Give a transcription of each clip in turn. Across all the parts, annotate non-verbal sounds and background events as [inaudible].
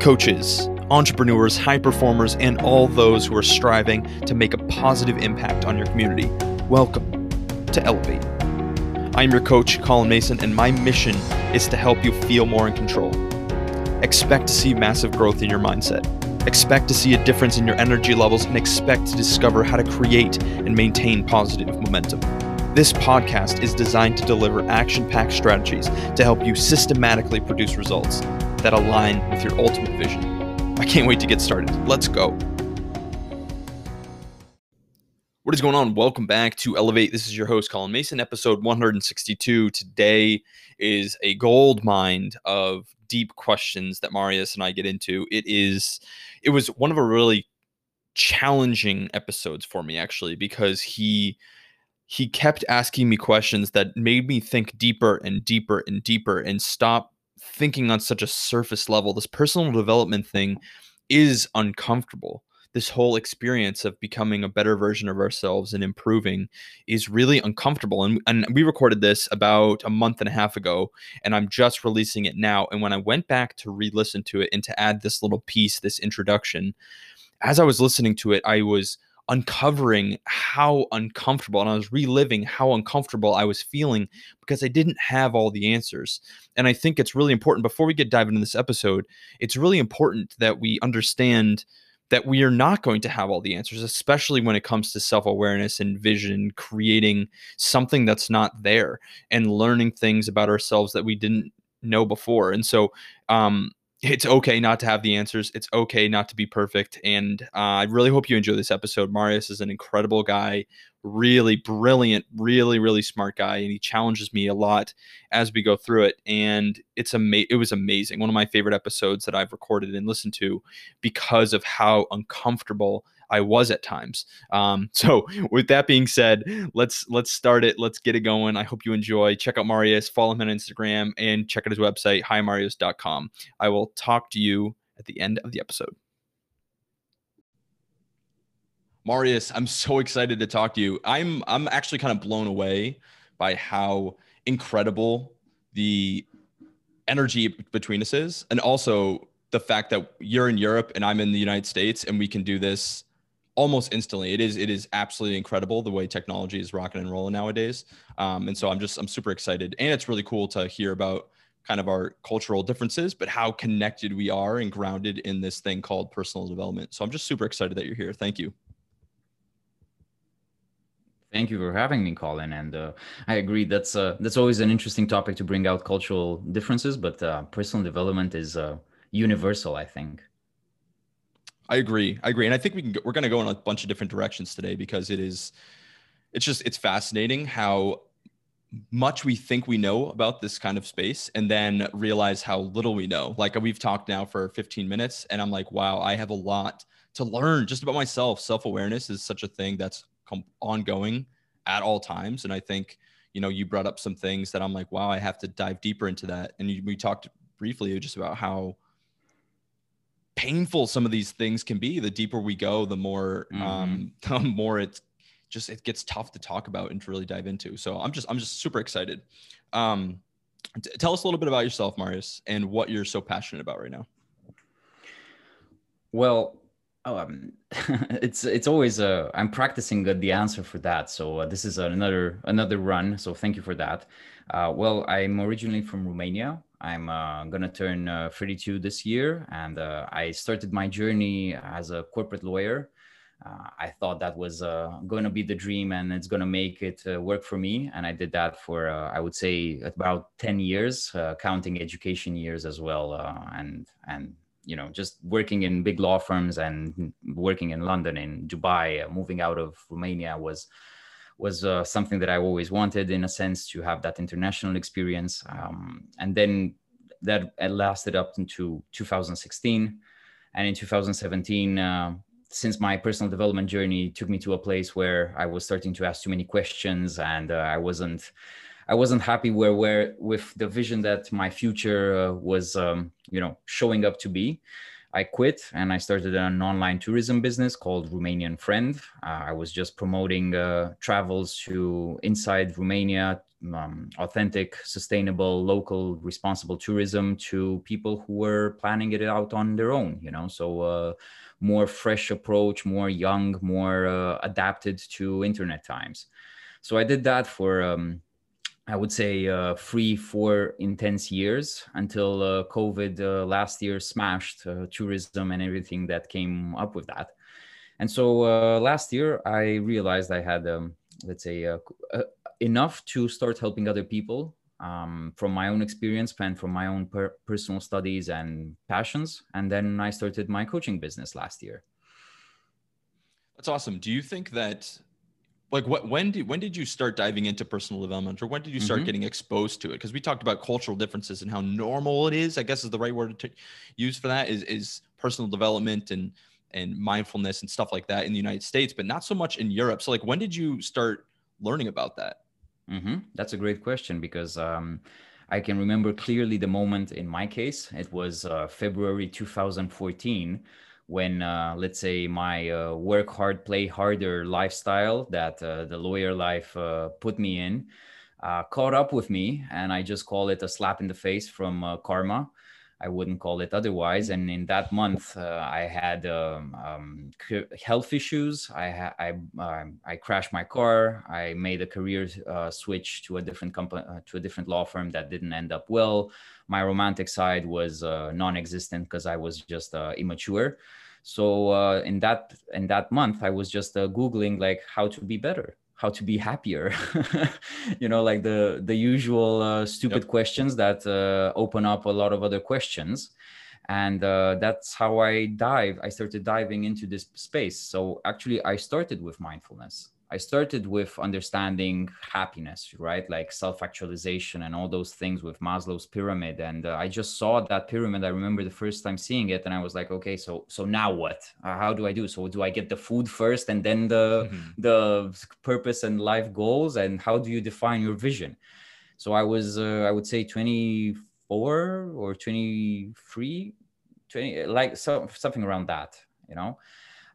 coaches, entrepreneurs, high performers, and all those who are striving to make a positive impact on your community. Welcome to Elevate. I'm your coach, Colin Mason, and my mission is to help you feel more in control. Expect to see massive growth in your mindset. Expect to see a difference in your energy levels and expect to discover how to create and maintain positive momentum. This podcast is designed to deliver action packed strategies to help you systematically produce results that align with your ultimate vision. I can't wait to get started. Let's go. What is going on? Welcome back to Elevate. This is your host, Colin Mason, episode 162. Today is a gold mine of deep questions that Marius and I get into. It is, it was one of a really challenging episodes for me, actually, because he he kept asking me questions that made me think deeper and deeper and deeper and stop thinking on such a surface level. This personal development thing is uncomfortable. This whole experience of becoming a better version of ourselves and improving is really uncomfortable. And, and we recorded this about a month and a half ago, and I'm just releasing it now. And when I went back to re listen to it and to add this little piece, this introduction, as I was listening to it, I was uncovering how uncomfortable and I was reliving how uncomfortable I was feeling because I didn't have all the answers. And I think it's really important before we get diving into this episode, it's really important that we understand that we are not going to have all the answers, especially when it comes to self awareness and vision, creating something that's not there and learning things about ourselves that we didn't know before. And so, um, it's okay not to have the answers. It's okay not to be perfect. And uh, I really hope you enjoy this episode. Marius is an incredible guy, really brilliant, really, really smart guy. And he challenges me a lot as we go through it. And it's ama- it was amazing. One of my favorite episodes that I've recorded and listened to because of how uncomfortable I was at times. Um, [laughs] so with that being said, let's let's start it. Let's get it going. I hope you enjoy. Check out Marius, follow him on Instagram, and check out his website, himarius.com. I will talk to you at the end of the episode. Marius, I'm so excited to talk to you. I'm I'm actually kind of blown away by how incredible the energy between us is, and also the fact that you're in Europe and I'm in the United States, and we can do this almost instantly. It is it is absolutely incredible the way technology is rocking and rolling nowadays. Um, and so I'm just I'm super excited, and it's really cool to hear about kind of our cultural differences, but how connected we are and grounded in this thing called personal development. So I'm just super excited that you're here. Thank you. Thank you for having me, Colin. And uh, I agree that's uh, that's always an interesting topic to bring out cultural differences, but uh, personal development is uh, universal, I think. I agree. I agree, and I think we can. Go, we're going to go in a bunch of different directions today because it is. It's just it's fascinating how much we think we know about this kind of space and then realize how little we know. Like we've talked now for 15 minutes and I'm like, wow, I have a lot to learn just about myself. Self-awareness is such a thing that's ongoing at all times and I think, you know, you brought up some things that I'm like, wow, I have to dive deeper into that. And we talked briefly just about how painful some of these things can be. The deeper we go, the more mm-hmm. um, [laughs] the more it's just it gets tough to talk about and to really dive into. So I'm just I'm just super excited. Um, t- tell us a little bit about yourself, Marius, and what you're so passionate about right now. Well, um, [laughs] it's it's always uh, I'm practicing the answer for that. So uh, this is another another run. So thank you for that. Uh, well, I'm originally from Romania. I'm uh, gonna turn uh, 32 this year, and I started my journey as a corporate lawyer. I thought that was to be the dream, and it's to make it work for me. And I did that for I would say about 10 years, counting education years as well, and and you know just working in big law firms and working in London, in Dubai, moving out of Romania was was uh, something that I always wanted, in a sense, to have that international experience. Um, and then that lasted up into 2016. And in 2017, uh, since my personal development journey took me to a place where I was starting to ask too many questions, and uh, I wasn't, I wasn't happy where, where with the vision that my future uh, was, um, you know, showing up to be. I quit and I started an online tourism business called Romanian Friend. Uh, I was just promoting uh, travels to inside Romania um, authentic, sustainable, local, responsible tourism to people who were planning it out on their own. You know, so uh, more fresh approach, more young, more uh, adapted to internet times. So I did that for. Um, I would say uh, three, four intense years until uh, COVID uh, last year smashed uh, tourism and everything that came up with that. And so uh, last year, I realized I had, um, let's say, uh, enough to start helping other people um, from my own experience and from my own per- personal studies and passions. And then I started my coaching business last year. That's awesome. Do you think that like what when did when did you start diving into personal development or when did you start mm-hmm. getting exposed to it because we talked about cultural differences and how normal it is i guess is the right word to use for that is is personal development and and mindfulness and stuff like that in the united states but not so much in europe so like when did you start learning about that mm-hmm. that's a great question because um, i can remember clearly the moment in my case it was uh, february 2014 when uh, let's say my uh, work hard play harder lifestyle that uh, the lawyer life uh, put me in uh, caught up with me and i just call it a slap in the face from uh, karma. I wouldn't call it otherwise. And in that month i had um, um, health issues. I ha- I, um, I crashed my car. I made a career switch to a different company to a different law firm that didn't end up well. My romantic side was non-existent because i was just immature so uh, in that in that month i was just uh, googling like how to be better how to be happier. [laughs] You know like the the usual uh, stupid yep. questions that uh, open up a lot of other questions. And uh, that's how i dive i started diving into this space. So actually i started with mindfulness I started with understanding happiness, right? Like self actualization and all those things with Maslow's pyramid. And uh, I just saw that pyramid. I remember the first time seeing it, and I was like, okay, so so now what? Uh, how do I do? So do I get the food first, and then the mm-hmm. the purpose and life goals, and how do you define your vision? So I was, uh, I would say, twenty four or twenty three, 20, like so, something around that, you know.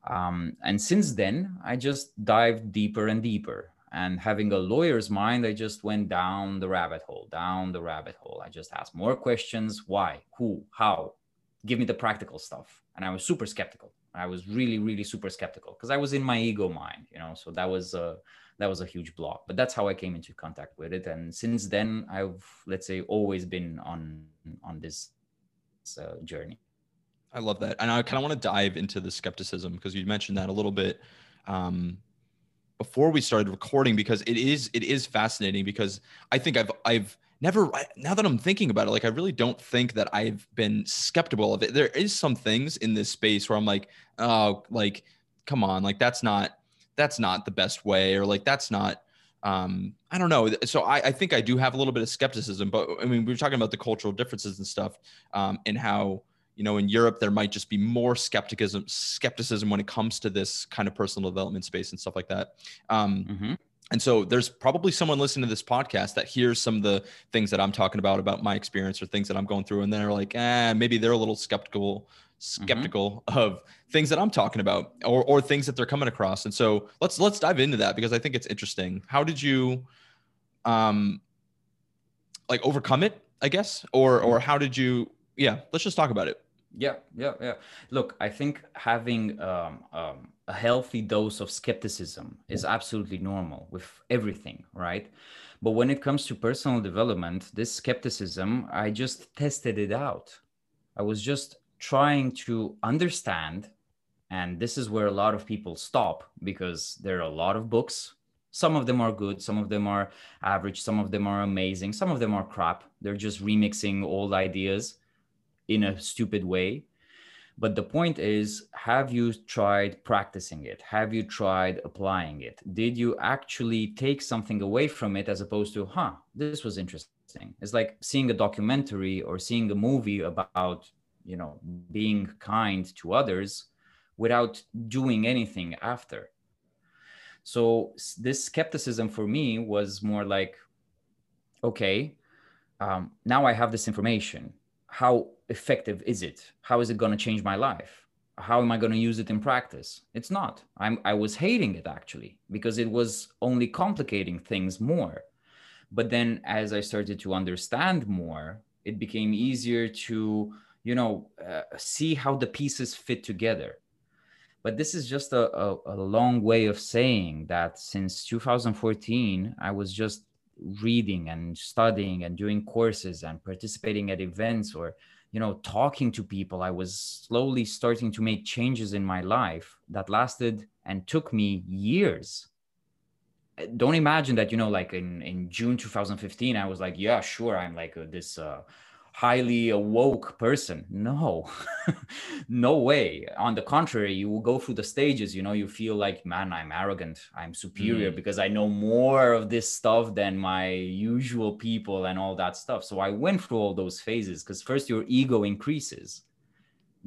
Um, and since then, I just dived deeper and deeper. And having a lawyer's mind, I just went down the rabbit hole, down the rabbit hole. I just asked more questions why, who, how, give me the practical stuff. And I was super skeptical. I was really, really super skeptical because I was in my ego mind, you know. So that was a that was a huge block. But that's how I came into contact with it. And since then, I've let's say always been on on this uh, journey. I love that. And I kind of want to dive into the skepticism because you mentioned that a little bit um, before we started recording because it is it is fascinating because I think I've I've never now that I'm thinking about it like I really don't think that I've been skeptical of it. There is some things in this space where I'm like, oh, like come on, like that's not that's not the best way or like that's not um, I don't know. So I, I think I do have a little bit of skepticism, but I mean, we were talking about the cultural differences and stuff, um, and how you know in europe there might just be more skepticism skepticism when it comes to this kind of personal development space and stuff like that um, mm-hmm. and so there's probably someone listening to this podcast that hears some of the things that i'm talking about about my experience or things that i'm going through and they're like eh, maybe they're a little skeptical mm-hmm. skeptical mm-hmm. of things that i'm talking about or, or things that they're coming across and so let's let's dive into that because i think it's interesting how did you um like overcome it i guess or or how did you yeah let's just talk about it yeah, yeah, yeah. Look, I think having um, um, a healthy dose of skepticism is absolutely normal with everything, right? But when it comes to personal development, this skepticism, I just tested it out. I was just trying to understand. And this is where a lot of people stop because there are a lot of books. Some of them are good, some of them are average, some of them are amazing, some of them are crap. They're just remixing old ideas in a stupid way. But the point is, have you tried practicing it? Have you tried applying it? Did you actually take something away from it as opposed to, huh, this was interesting? It's like seeing a documentary or seeing a movie about, you know, being kind to others without doing anything after. So this skepticism for me was more like, okay, um, now I have this information. How effective is it? How is it going to change my life? How am I going to use it in practice? It's not. I'm, I was hating it actually because it was only complicating things more. but then as i started to understand more it became easier to you know uh, see how the pieces fit together but this is just a, a, a, long way of saying that since 2014 i was just reading and studying and doing courses and participating at events or you know talking to people i was slowly starting to make changes in my life that lasted and took me years. Don't imagine that you know like in in june 2015 i was like yeah sure i'm like a, this uh, highly awoke person. No. [laughs] No way. On the contrary you will go through the stages you know you feel like man i'm arrogant. I'm superior mm. because i know more of this stuff than my usual people and all that stuff. So i went through all those phases because first your ego increases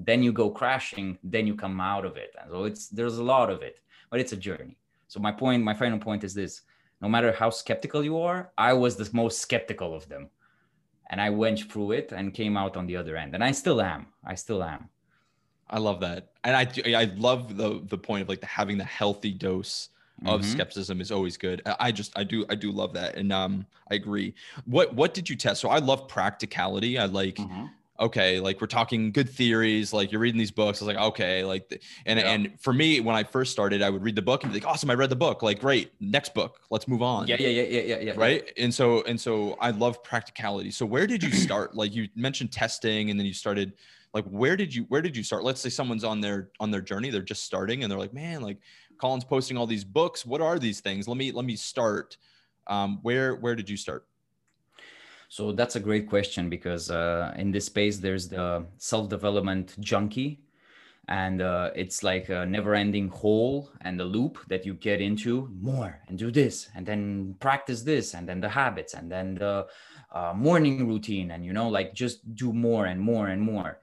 then you go crashing then you come out of it. And so it's there's a lot of it but it's a journey. So my point my final point is this. No matter how skeptical you are i was the most skeptical of them and I went through it and came out on the other end. And I still am. I still am. I love that, and I I love the the point of like the, having the healthy dose of mm-hmm. skepticism is always good. I just I do I do love that, and um I agree. What what did you test? So I love practicality. I like. Mm-hmm okay, like we're talking good theories, like you're reading these books. I was like, okay, like, and yeah. and for me, when I first started, I would read the book and be like, awesome, I read the book. Like, great, next book, let's move on. Yeah, yeah, yeah, yeah, yeah, yeah. Right. And so and so, I love practicality. So where did you start? like you mentioned testing, and then you started. Like, where did you where did you start? Let's say someone's on their on their journey, they're just starting, and they're like, man, like Colin's posting all these books. What are these things? Let me let me start. Um, where where did you start? So that's a great question because uh, in this space, there's the self development junkie. And uh, it's like a never ending hole and a loop that you get into more and do this and then practice this and then the habits and then the uh, morning routine and you know like just do more and more and more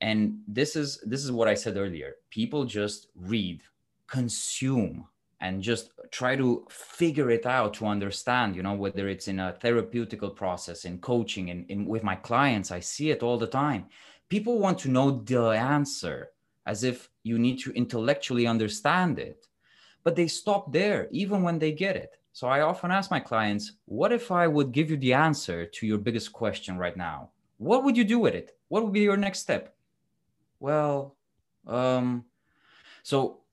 and this is this is what i said earlier people just read consume and just try to figure it out to understand you know whether it's in a therapeutical process in coaching and in, with my clients i see it all the time. People want to know the answer as if you need to intellectually understand it but they stop there even when they get it. So i often ask my clients what if i would give you the answer to your biggest question right now? What would you do with it? What would be your next step? Well um so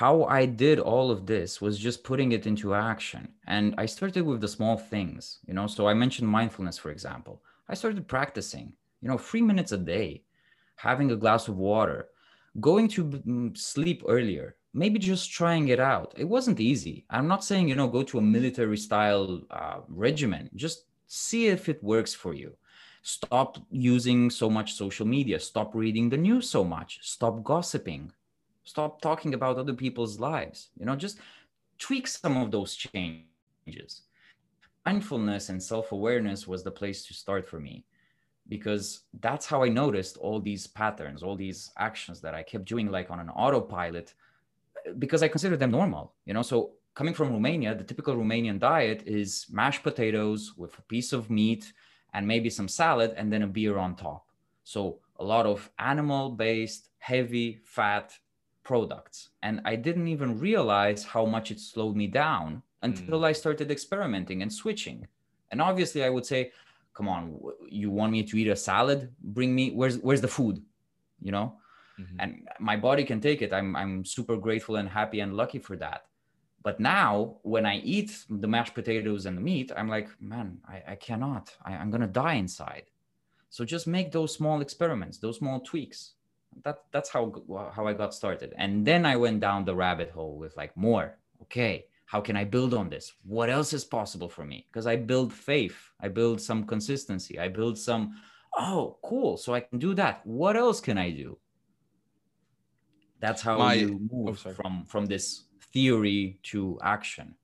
how I did all of this was just putting it into action. And I started with the small things, you know. So I mentioned mindfulness, for example. I started practicing, you know, three minutes a day, having a glass of water, going to mm, sleep earlier, maybe just trying it out. It wasn't easy. I'm not saying, you know, go to a military style uh, regimen, just see if it works for you. Stop using so much social media. Stop reading the news so much. Stop gossiping stop talking about other people's lives you know just tweak some of those changes. Mindfulness and self-awareness was the place to start for me because that's how i noticed all these patterns all these actions that i kept doing like on an autopilot because i considered them normal you know? So coming from romania the typical romanian diet is mashed potatoes with a piece of meat and maybe some salad and then a beer on top. So a lot of animal based heavy fat products. And I didn't even realize how much it slowed me down until mm. I started experimenting and switching. And obviously, I would say, come on, you want me to eat a salad? Bring me, where's, where's the food? You know? Mm-hmm. And my body can take it. I'm, I'm super grateful and happy and lucky for that. But now, when I eat the mashed potatoes and the meat, I'm like, man, I, I cannot. I, I'm going to die inside. So just make those small experiments, those small tweaks that that's how how I got started. And then I went down the rabbit hole with like more. Okay, how can I build on this? What else is possible for me? Because I build faith, I build some consistency, I build some. Oh, cool! So I can do that. What else can I do? That's how My, you move oh, from from this theory to action.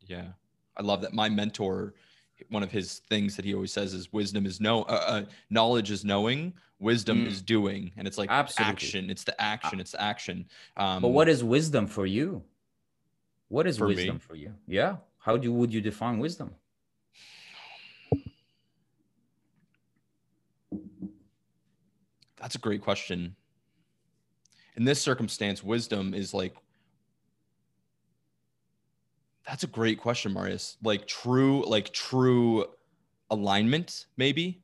Yeah, I love that. My mentor, one of his things that he always says is wisdom is no, uh, uh, knowledge is knowing, wisdom mm. is doing and it's like Absolutely. action it's the action it's the action um, but what is wisdom for you what is for wisdom me? for you yeah how do would you define wisdom that's a great question in this circumstance wisdom is like That's a great question, Marius. Like true, like true alignment, maybe.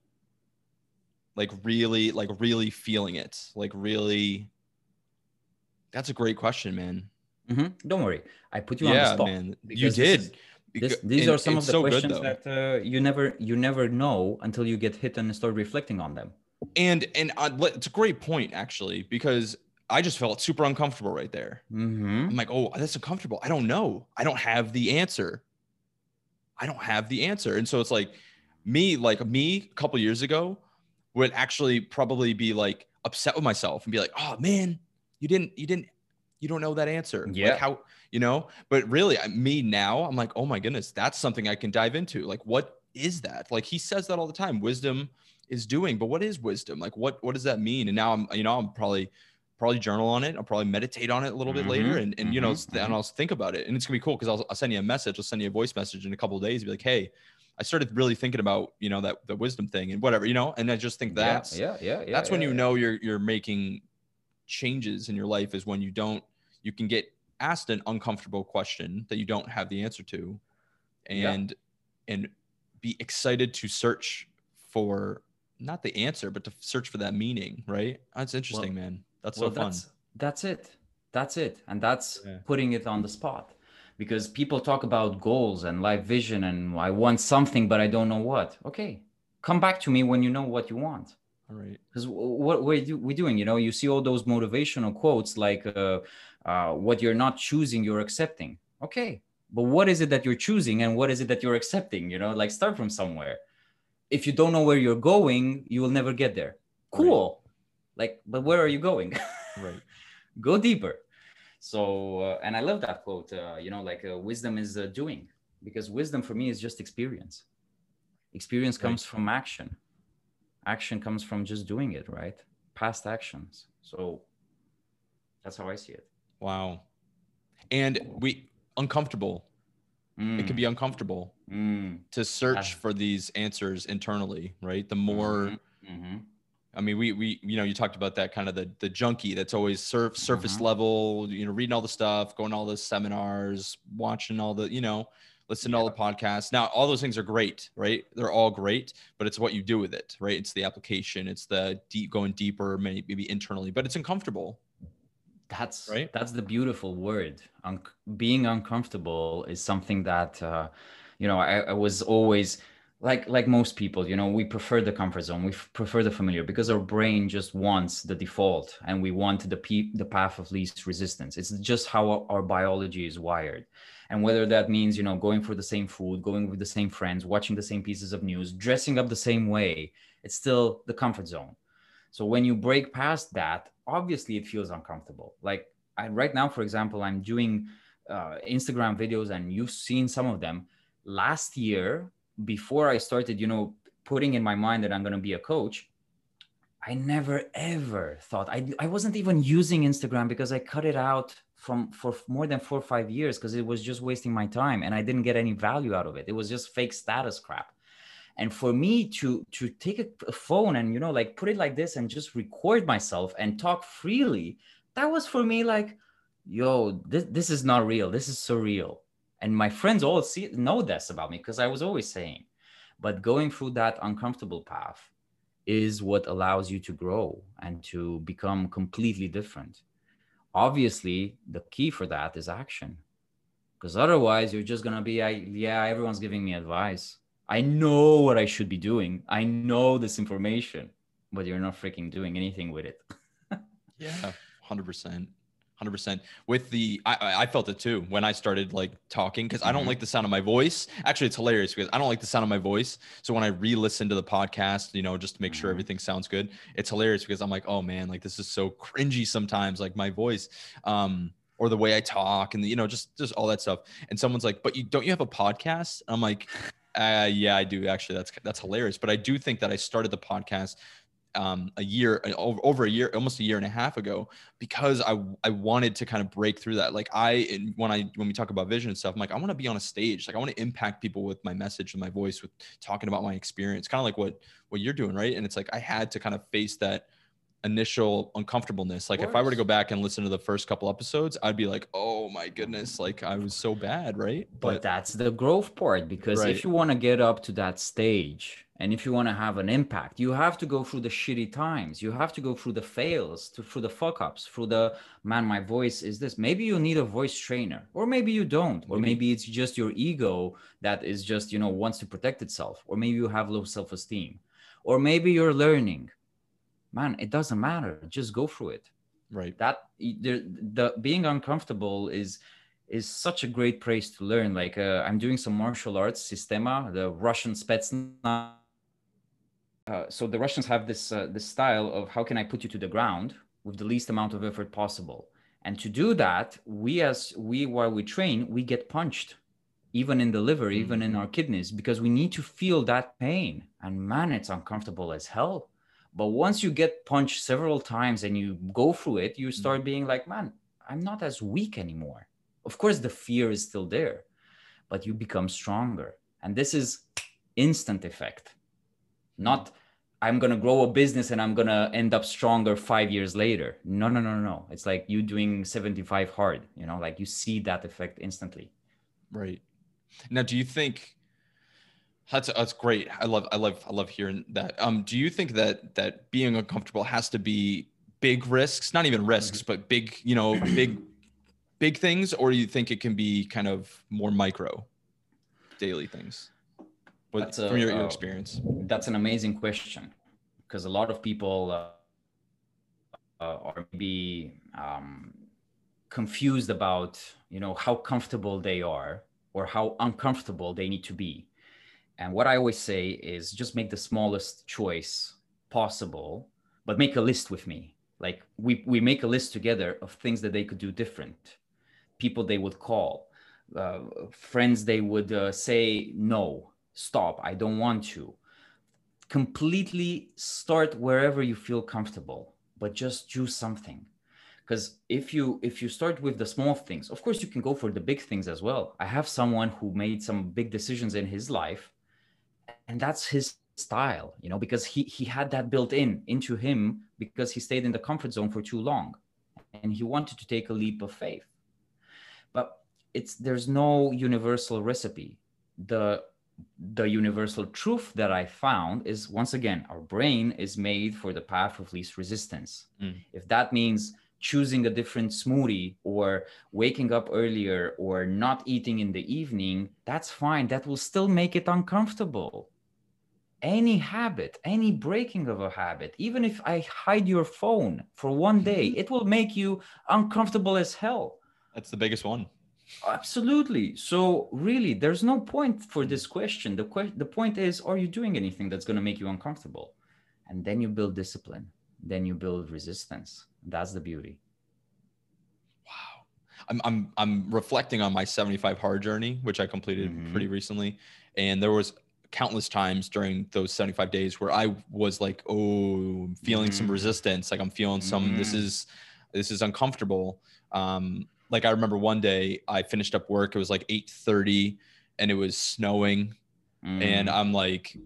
Like really, like really feeling it. Like really. That's a great question, man. Mm-hmm. Don't worry, I put you on the spot. man. You did. This, this, these and are some of the so questions good, that uh, you never you never know until you get hit and start reflecting on them. And and uh, it's a great point actually because I just felt super uncomfortable right there. Mm-hmm. I'm like, oh, that's uncomfortable. I don't know. I don't have the answer. I don't have the answer. And so it's like me, like me a couple years ago would actually probably be like upset with myself and be like, oh man, you didn't, you didn't, you don't know that answer. Yeah. Like how, you know, but really me now, I'm like, oh my goodness, that's something I can dive into. Like, what is that? Like he says that all the time. Wisdom is doing, but what is wisdom? Like what, what does that mean? And now I'm, you know, I'm probably probably journal on it. I'll probably meditate on it a little bit mm-hmm, later and, and mm-hmm, you know, mm-hmm. and I'll think about it. And it's gonna be cool because I'll, I'll, send you a message. I'll send you a voice message in a couple of days. Be like, hey, I started really thinking about, you know, that the wisdom thing and whatever, you know, and I just think that's yeah, yeah, yeah. that's yeah, when you yeah. know you're you're making changes in your life is when you don't you can get asked an uncomfortable question that you don't have the answer to and and be excited to search for not the answer, but to search for that meaning, right? That's interesting, well, man. That's well, so fun. That's, that's it. That's it. And that's yeah. putting it on the spot. Because people talk about goals and life vision and I want something, but I don't know what. Okay. Come back to me when you know what you want. All right. Because what we're we doing, you know, you see all those motivational quotes like, uh, uh, what you're not choosing, you're accepting. Okay. But what is it that you're choosing and what is it that you're accepting? You know, like start from somewhere. If you don't know where you're going, you will never get there. Cool. Right like but where are you going [laughs] right go deeper so uh, and i love that quote uh, you know like uh, wisdom is uh, doing because wisdom for me is just experience experience comes right. from action action comes from just doing it right past actions so that's how i see it wow and we uncomfortable mm. it can be mm. uncomfortable mm. to search for these answers internally right the more mm-hmm. Mm-hmm I mean, we we you know you talked about that kind of the the junkie that's always surf, surface mm-hmm. level, you know, reading all the stuff, going to all the seminars, watching all the you know, listening yeah. to all the podcasts. Now, all those things are great, right? They're all great, but it's what you do with it, right? It's the application, it's the deep going deeper, maybe, maybe internally, but it's uncomfortable. That's right. That's the beautiful word. Un- being uncomfortable is something that, uh, you know, I, I was always like like most people you know we prefer the comfort zone. We f- prefer the familiar because our brain just wants the default and we want the pe- the path of least resistance. It's just how our, biology is wired. And whether that means you know going for the same food going with the same friends watching the same pieces of news dressing up the same way it's still the comfort zone. So when you break past that obviously it feels uncomfortable. Like I, right now for example i'm doing uh, instagram videos and you've seen some of them. Last year before I started, you know, putting in my mind that I'm going to be a coach, I never ever thought I, I wasn't even using Instagram because I cut it out from for more than four or five years because it was just wasting my time and I didn't get any value out of it. It was just fake status crap. And for me to to take a, a phone and you know like put it like this and just record myself and talk freely, that was for me like, yo, this this is not real. This is surreal and my friends all see know this about me because i was always saying but going through that uncomfortable path is what allows you to grow and to become completely different. Obviously the key for that is action because otherwise you're just going to be I, yeah everyone's giving me advice. I know what i should be doing. I know this information but you're not freaking doing anything with it. [laughs] Yeah. 100% 100% with the I, I felt it too when i started like talking because i don't mm-hmm. like the sound of my voice. Actually it's hilarious because i don't like the sound of my voice. So when i re-listen to the podcast you know just to make sure mm-hmm. everything sounds good it's hilarious because i'm like oh man like this is so cringy sometimes like my voice um or the way i talk and the, you know just just all that stuff. And someone's like but you don't you have a podcast? I'm like uh, yeah i do actually. That's that's hilarious. But i do think that i started the podcast um, a year over, over a year almost a year and a half ago because I I wanted to kind of break through that like I when I when we talk about vision and stuff I'm like I want to be on a stage like I want to impact people with my message and my voice with talking about my experience kind of like what what you're doing right and it's like I had to kind of face that initial uncomfortableness. Like if I were to go back and listen to the first couple episodes, I'd be like, "Oh my goodness, like I was so bad, right?" but that's the growth part because Right. if you want to get up to that stage and if you want to have an impact you have to go through the shitty times. You have to go through the fails to through the fuck ups through the man my voice is this. Maybe you need a voice trainer or maybe you don't. Or Maybe. it's just your ego that is just you know wants to protect itself. Or maybe you have low self-esteem. Or maybe you're learning. Man it doesn't matter. Just go through it. Right. that the, the being uncomfortable is is such a great place to learn. Like uh, i'm doing some martial arts sistema the russian spetsnaz uh, so the russians have this uh, this style of how can i put you to the ground with the least amount of effort possible and to do that we as we while we train we get punched even in the liver even in our kidneys because we need to feel that pain and man it's uncomfortable as hell but once you get punched several times and you go through it, you start being like, man, I'm not as weak anymore. Of course, the fear is still there, but you become stronger. And this is instant effect. Not, I'm going to grow a business and I'm going to end up stronger five years later. No, no, no, no. It's like you doing 75 hard, you know, like you see that effect instantly. Right. Now, do you think that's that's great? I love I love I love hearing that. Um, do you think that that being uncomfortable has to be big risks, not even risks, but big, you know, big big things, or do you think it can be kind of more micro, daily things? What, That's a- from your, your uh, experience. That's an amazing question because a lot of people uh, uh, are maybe um, confused about you know how comfortable they are or how uncomfortable they need to be. And what I always say is just make the smallest choice possible, but make a list with me. Like we we make a list together of things that they could do different, people they would call, uh, friends they would uh, say no, stop, I don't want to. Completely start wherever you feel comfortable, but just do something. Because if you if you start with the small things of course you can go for the big things as well. I have someone who made some big decisions in his life and that's his style you know because he he had that built in into him because he stayed in the comfort zone for too long and he wanted to take a leap of faith. But it's there's no universal recipe. The the universal truth that i found is once again our brain is made for the path of least resistance Mm. if that means choosing a different smoothie or waking up earlier or not eating in the evening, that's fine. That will still make it uncomfortable. Any habit, any breaking of a habit, even if I hide your phone for one day, [laughs] it will make you uncomfortable as hell. That's the biggest one. Absolutely. So really, there's no point for this question. The que- the point is, are you doing anything that's going to make you uncomfortable? And then you build discipline. Then you build resistance. That's the beauty. Wow. I'm I'm I'm reflecting on my 75 hard journey, which I completed Mhm. pretty recently, and there was countless times during those 75 days where I was like, "Oh, I'm feeling some Mhm. resistance. Like I'm feeling some. This Mhm. is this is uncomfortable." Um, like I remember one day I finished up work. It was like 8:30, and it was snowing, and Mm. I'm like,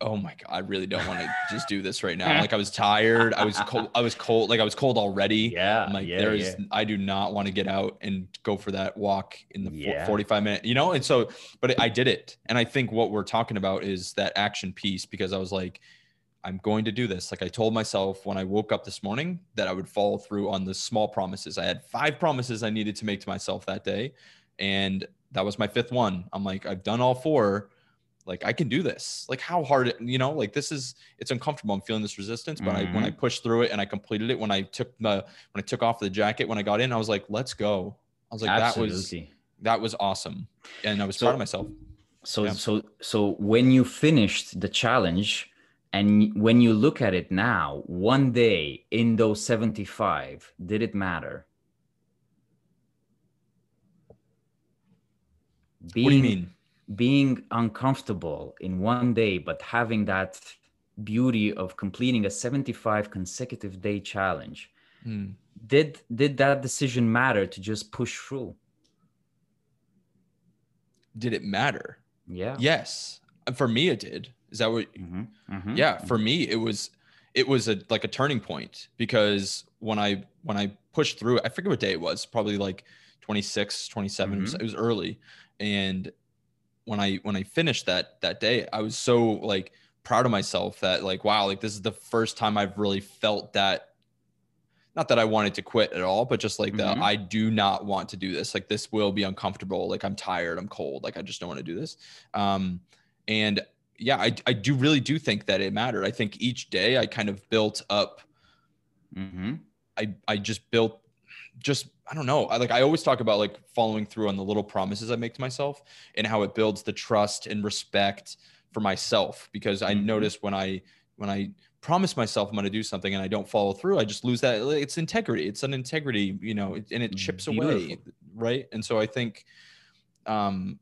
"Oh my god, I really don't want to [laughs] just do this right now." Like I was tired. I was cold. I was cold. Like I was cold already. [laughs] yeah, I'm like, yeah, there's, yeah. I do not want to get out and go for that walk in the Yeah. 45 minute, you know? And so, but I did it. And I think what we're talking about is that action piece because I was like, I'm going to do this. Like I told myself when I woke up this morning that I would follow through on the small promises. I had five promises I needed to make to myself that day. And that was my fifth one. I'm like, I've done all four. Like I can do this. Like how hard, you know, like this is, it's uncomfortable. I'm feeling this resistance, but I, when I mm-hmm. pushed through it and I completed it, when I took the, when I took off the jacket, when I got in, I was like, let's go. I was like, that was, that was awesome. And I was So- proud of myself. So Yeah. so so when you finished the challenge and when you look at it now, one day in those 75, did it matter? Being, what do you mean? Being uncomfortable in one day, but having that beauty of completing a 75 consecutive day challenge. Hmm. Did did that decision matter to just push through? Did it matter? Yeah. Yes. For me, it did. Is that what? Mhm, mhm, Yeah. For me, it was, it was a like a turning point because when I when I pushed through, I forget what day it was, probably like 26, 27. Mhm. It was early, and when I when I finished that that day, I was so like proud of myself that like wow, like this is the first time I've really felt that. Not that I wanted to quit at all, but just like that Mhm. I do not want to do this. Like this will be uncomfortable. Like I'm tired. I'm cold. Like I just don't want to do this. Um, and yeah, I I do really do think that it mattered. I think each day I kind of built up hmm I I just built just I don't know. I like I always talk about like following through on the little promises I make to myself and how it builds the trust and respect for myself because I Mhm. notice when I when I promise myself I'm going to do something and I don't follow through, I just lose that it's integrity. It's an integrity, you know, and it chips away, right? And so I think um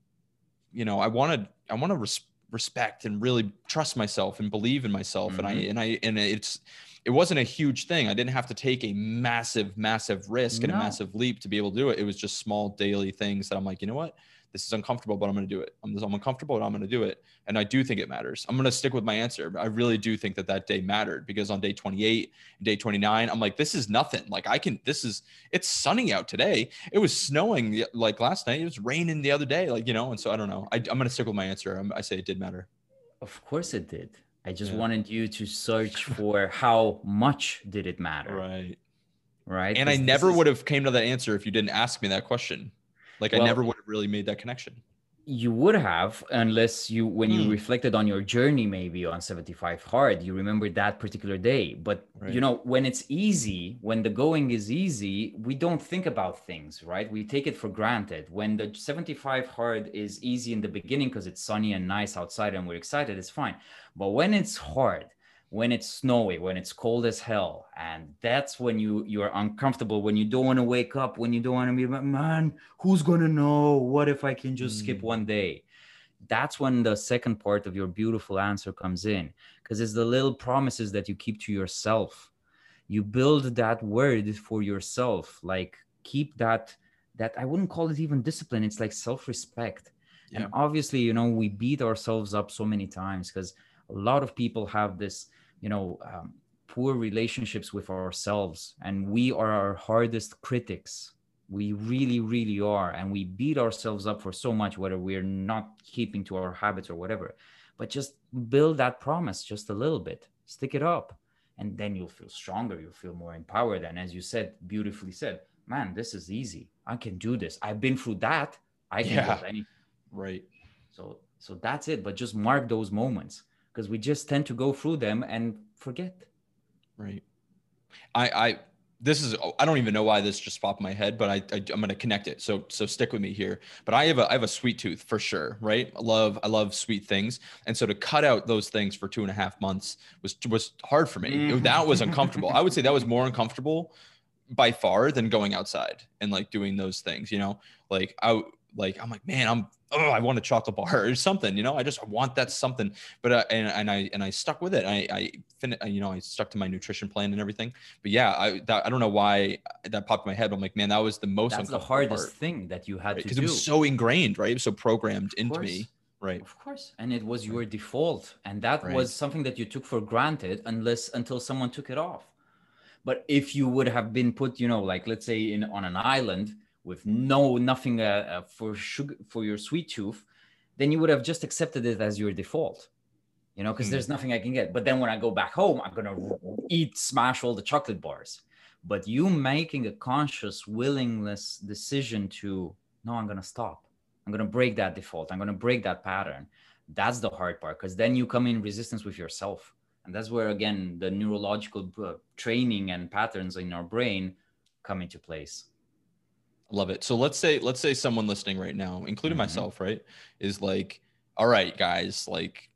you know, I want to I want to res- respect and really trust myself and believe in myself and I Mhm. and I and it's it wasn't a huge thing. I didn't have to take a massive, massive risk and a massive leap to be able to do it. It was just small daily things that I'm like, you know what? This is uncomfortable, but I'm going to do it. I'm, I'm uncomfortable, but I'm going to do it. And I do think it matters. I'm going to stick with my answer. I really do think that that day mattered because on day 28, day 29, I'm like, this is nothing. Like I can, this is, it's sunny out today. It was snowing like last night. It was raining the other day, like, you know, and so I don't know. I, I'm going to stick with my answer. I'm, I say it did matter. Of course it did. I just Yeah. wanted you to search for [laughs] how much did it matter, Right. right? And I never is- would have came to that answer if you didn't ask me that question. Like I never would have really made that connection. you would have unless you when you Hmm. reflected on your journey maybe on 75 hard you remember that particular day but Right. you know when it's easy when the going is easy we don't think about things right we take it for granted when the 75 hard is easy in the beginning because it's sunny and nice outside and we're excited it's fine but when it's hard when it's snowy when it's cold as hell. And that's when you you're uncomfortable when you don't want to wake up when you don't want to be man who's gonna know? What if i can just skip Mm. one day? That's when the second part of your beautiful answer comes in because it's the little promises that you keep to yourself. You build that word for yourself like keep that that i wouldn't call it even discipline it's like self-respect. Yeah. and obviously you know we beat ourselves up so many times because a lot of people have this you know um, poor relationships with ourselves and we are our hardest critics. We really really are and we beat ourselves up for so much whether we're not keeping to our habits or whatever. But just build that promise just a little bit. Stick it up and then you'll feel stronger. You'll feel more empowered. And as you said beautifully said man this is easy. I can do this. I've been through that. I can Yeah. do anything. Right. so so that's it. But just mark those moments because we just tend to go through them and forget Right. I, I, this is, I don't even know why this just popped in my head, but I, I I'm going to connect it. So, so stick with me here. But I have a, I have a sweet tooth for sure. Right. I love, I love sweet things. And so to cut out those things for two and a half months was, was hard for me. Mhm. that was [laughs] uncomfortable. I would say that was more uncomfortable by far than going outside and like doing those things, you know, like I, like, I'm like, man, I'm, oh, I want a chocolate bar or something, you know, I just want that something, but, uh, and, and I, and I stuck with it. I, I, fin- you know, I stuck to my nutrition plan and everything, but yeah, I, that, I don't know why that popped in my head. I'm like, man, that was the most that's the hardest part, thing that you had to do because it was so ingrained, right? It was so programmed into me. Right. Of course. And it was your default. And that Right. was something that you took for granted unless until someone took it off. But if you would have been put, you know, like let's say in on an island with no nothing uh, uh, for sugar for your sweet tooth, then you would have just accepted it as your default. You know, because Hmm. there's nothing I can get. But then when I go back home, I'm gonna eat, smash all the chocolate bars. But you making a conscious willingness decision to no, I'm gonna stop. I'm gonna break that default. I'm gonna break that pattern. That's the hard part because then you come in resistance with yourself, and that's where again the neurological uh, training and patterns in our brain come into place. Love it. So let's say let's say someone listening right now, including Mhm. myself, right, is like, all right, guys, like,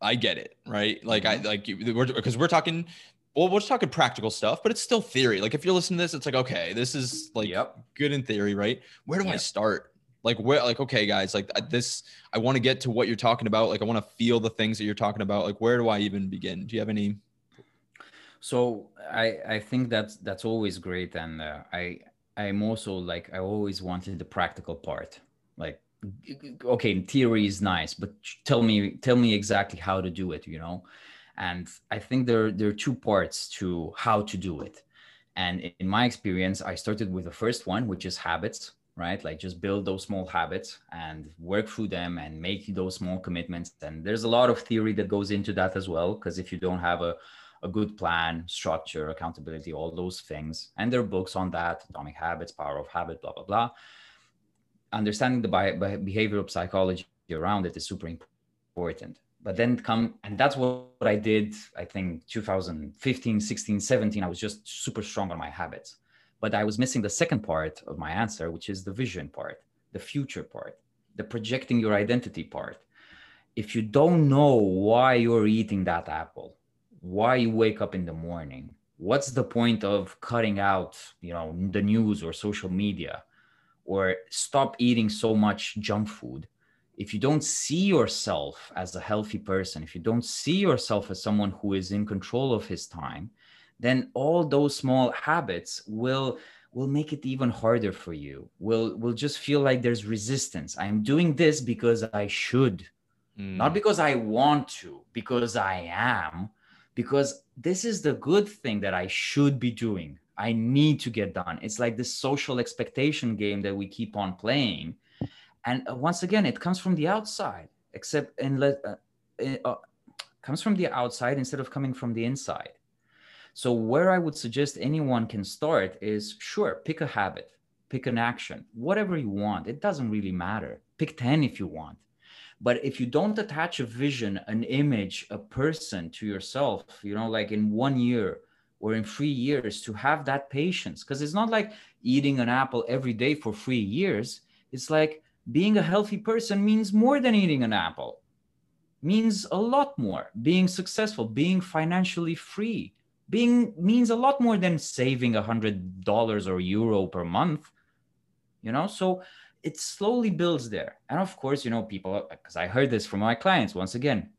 I get it, right? Like, I Mhm. like we're because we're talking. Well, we're just talking practical stuff, but it's still theory. Like, if you're listening to this, it's like, okay, this is like Yep. good in theory, right? Where do I start? Like, where? Like, okay, guys, like I- this, I want to get to what you're talking about. Like, I want to feel the things that you're talking about. Like, where do I even begin? Do you have any? So I I think that's that's always great, and uh, I I'm also like I always wanted the practical part. Like, okay, theory is nice, but tell me tell me exactly how to do it. You know, And I think there, there are two parts to how to do it. And in my experience, I started with the first one, which is habits, right? Like just build those small habits and work through them and make those small commitments. And there's a lot of theory that goes into that as well. Because if you don't have a, a good plan, structure, accountability, all those things, and there are books on that Atomic Habits, Power of Habit, blah, blah, blah. Understanding the bi- behavioral psychology around it is super important. But then come and that's what i did i think 2015 16 17 i was just super strong on my habits. But i was missing the second part of my answer which is the vision part the future part the projecting your identity part. If you don't know why you're eating that apple why you wake up in the morning what's the point of cutting out you know the news or social media or stop eating so much junk food if you don't see yourself as a healthy person, if you don't see yourself as someone who is in control of his time, then all those small habits will will make it even harder for you. Will will just feel like there's resistance. I'm doing this because I should, mm. not because I want to, because I am, because this is the good thing that I should be doing. I need to get done. It's like this social expectation game that we keep on playing. And uh, once again it comes from the outside except in uh, it uh, comes from the outside instead of coming from the inside. So where i would suggest anyone can start is sure pick a habit pick an action whatever you want. It doesn't really matter. Pick 10 if you want but if you don't attach a vision an image a person to yourself you know like in one year or in three years to have that patience because it's not like eating an apple every day for three years. It's like being a healthy person means more than eating an apple. Means a lot more. Being successful being financially free being means a lot more than saving a hundred dollars or euro per month you know? So it slowly builds there. And of course you know people because i heard this from my clients once again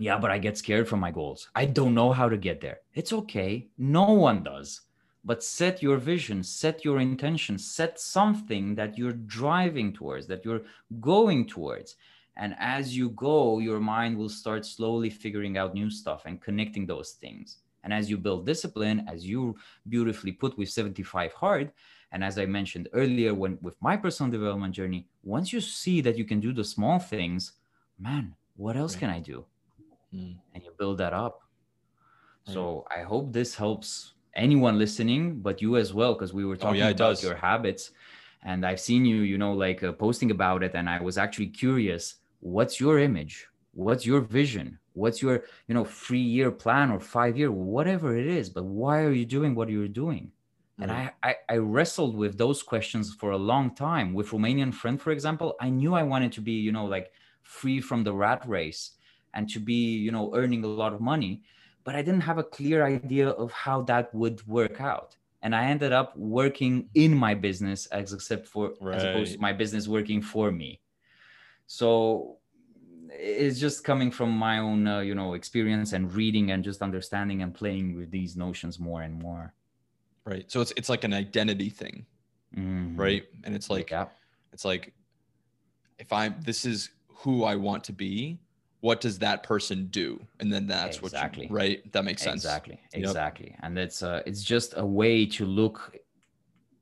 yeah but i get scared from my goals. I don't know how to get there. It's okay. No one does. But set your vision set your intention set something that you're driving towards that you're going towards. And as you go your mind will start slowly figuring out new stuff and connecting those things. And as you build discipline as you beautifully put with 75 hard and as i mentioned earlier when with my personal development journey once you see that you can do the small things man what else right. can i do mm. and you build that up right. so i hope this helps anyone listening, but you as well, because we were talking oh, yeah, about your habits. And I've seen you, you know, like uh, posting about it. And I was actually curious what's your image? What's your vision? What's your, you know, three year plan or five year, whatever it is? But why are you doing what you're doing? And I, I, I wrestled with those questions for a long time. With Romanian friend, for example, I knew I wanted to be, you know, like free from the rat race and to be, you know, earning a lot of money but I didn't have a clear idea of how that would work out. And I ended up working in my business as except for right. as opposed to my business working for me. So it's just coming from my own uh, you know experience and reading and just understanding and playing with these notions more and more right. So it's it's like an identity thing. Mm-hmm. right. And it's like yeah. it's like if i'm this is who i want to be what does that person do? And then that's exactly. what you, right? That makes sense. Exactly. Exactly. And it's uh it's just a way to look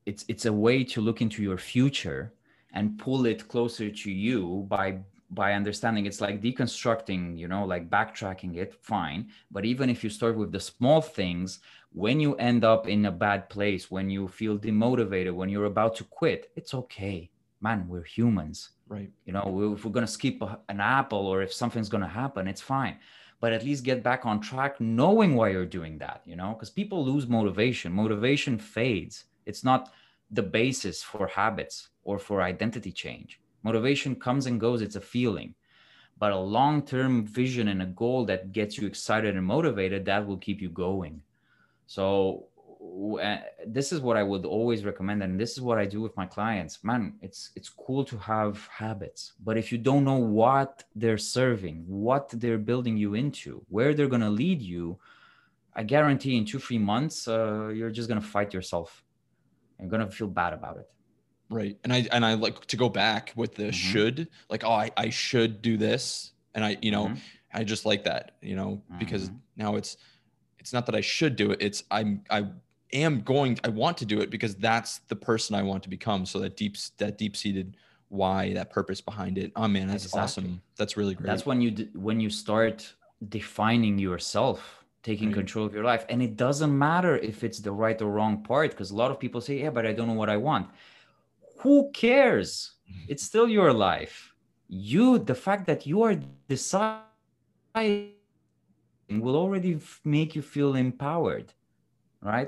it's it's a way to look into your future and pull it closer to you by by understanding it's like deconstructing you know like backtracking it fine but even if you start with the small things when you end up in a bad place when you feel demotivated when you're about to quit it's okay man we're humans Right. You know, if we're going to skip an apple or if something's going to happen, it's fine. But at least get back on track knowing why you're doing that, you know, because people lose motivation. Motivation fades. It's not the basis for habits or for identity change. Motivation comes and goes, it's a feeling. But a long term vision and a goal that gets you excited and motivated, that will keep you going. So uh, this is what I would always recommend, and this is what I do with my clients. Man, it's it's cool to have habits, but if you don't know what they're serving, what they're building you into, where they're gonna lead you, I guarantee in two three months, uh, you're just gonna fight yourself. You're gonna feel bad about it. Right, and I and I like to go back with the mm-hmm. should, like oh I I should do this, and I you know. Mm-hmm I just like that, you know, because Mhm. now it's it's not that I should do it. It's I'm I am going I want to do it because that's the person I want to become. So that deep that deep seated why, that purpose behind it. Oh man, that's Exactly. awesome. That's really great. That's when you d- when you start defining yourself, taking Right. control of your life, and it doesn't matter if it's the right or wrong part, because a lot of people say, "Yeah, but I don't know what I want." Who cares? It's still your life. You, the fact that you are deciding, will already make you feel empowered, right? Like there's no right diet,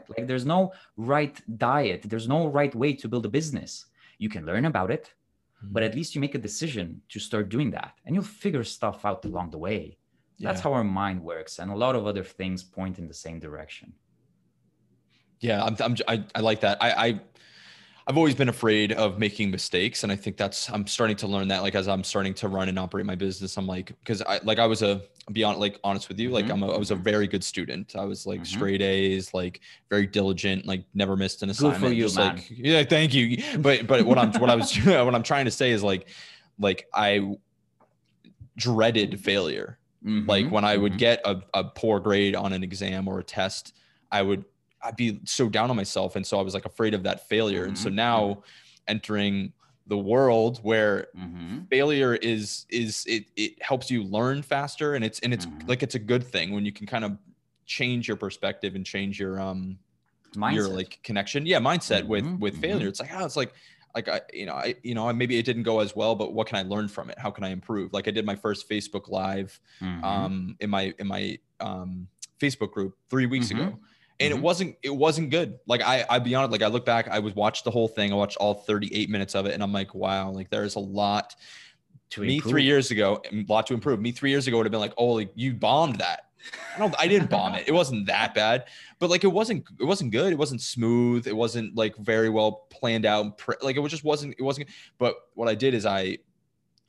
there's no right way to build a business. You can learn about it, but Mm-hmm. at least you make a decision to start doing that and you'll figure stuff out along the way that's Yeah. how our mind works and a lot of other things point in the same direction Yeah, I'm, I'm I, I like that. I, I I've always been afraid of making mistakes, and I think that's I'm starting to learn that. Like as I'm starting to run and operate my business, I'm like because I like I was a beyond like honest with you, like Mhm, I'm a, I was a very good student. I was like Mhm. straight A's, like very diligent, like never missed an Good for assignment. you, just man. like yeah, thank you. But but what I'm what I was [laughs] what I'm trying to say is like like I dreaded failure like Mhm, when i would mhm. get a, a poor grade on an exam or a test i would i'd be so down on myself and so i was like afraid of that failure and so Mhm, now entering the world where Mhm. failure is is it it helps you learn faster and it's and it's Mhm. like it's a good thing when you can kind of change your perspective and change your um your like connection yeah mindset with Mhm, with mhm. failure it's like oh it's like like i you know i you know maybe it didn't go as well but what can i learn from it how can i improve like i did my first facebook live Mhm. um in my in my um facebook group three weeks Mhm. ago and it Mhm. wasn't it wasn't good. Like i i be honest like i look back i was watched the whole thing i watched all 38 minutes of it and i'm like wow like there's a lot to me improve. three years ago a lot to improve. Me three years ago would have been like oh like you bombed that. I don't i didn't bomb it. It wasn't that bad. But like it wasn't it wasn't good. It wasn't smooth. It wasn't like very well planned out like it was just wasn't it wasn't but what i did is i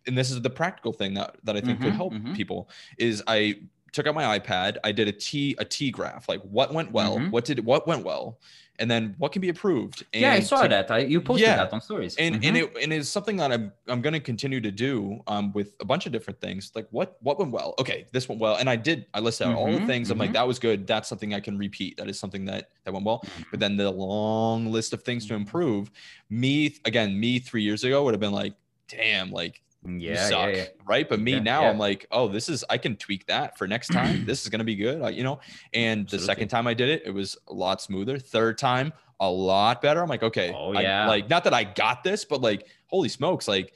and this is the practical thing that that i think could Mhm, help mhm. people is i took out my ipad i did a t a t graph like what went well Mhm. what did what went well and then what can be improved and yeah i saw to- that I, you posted Yeah. that on stories and Mhm. and it and it's something that I'm I'm going to continue to do um with a bunch of different things like what what went well okay this went well and I did I listed out all the Mhm, things I'm like mhm. that was good that's something I can repeat that is something that that went well Mm-hmm. but then the long list of things to improve me again me 3 years ago would have been like damn like Mm, yeah, suck yeah, yeah. right but me Yeah, now. I'm like oh this is I can tweak that for next time [clears throat] this is to be good I, you know and the second time I did it it was a lot smoother third time a lot better I'm like okay Oh, I- yeah. like not that I got this but like holy smokes like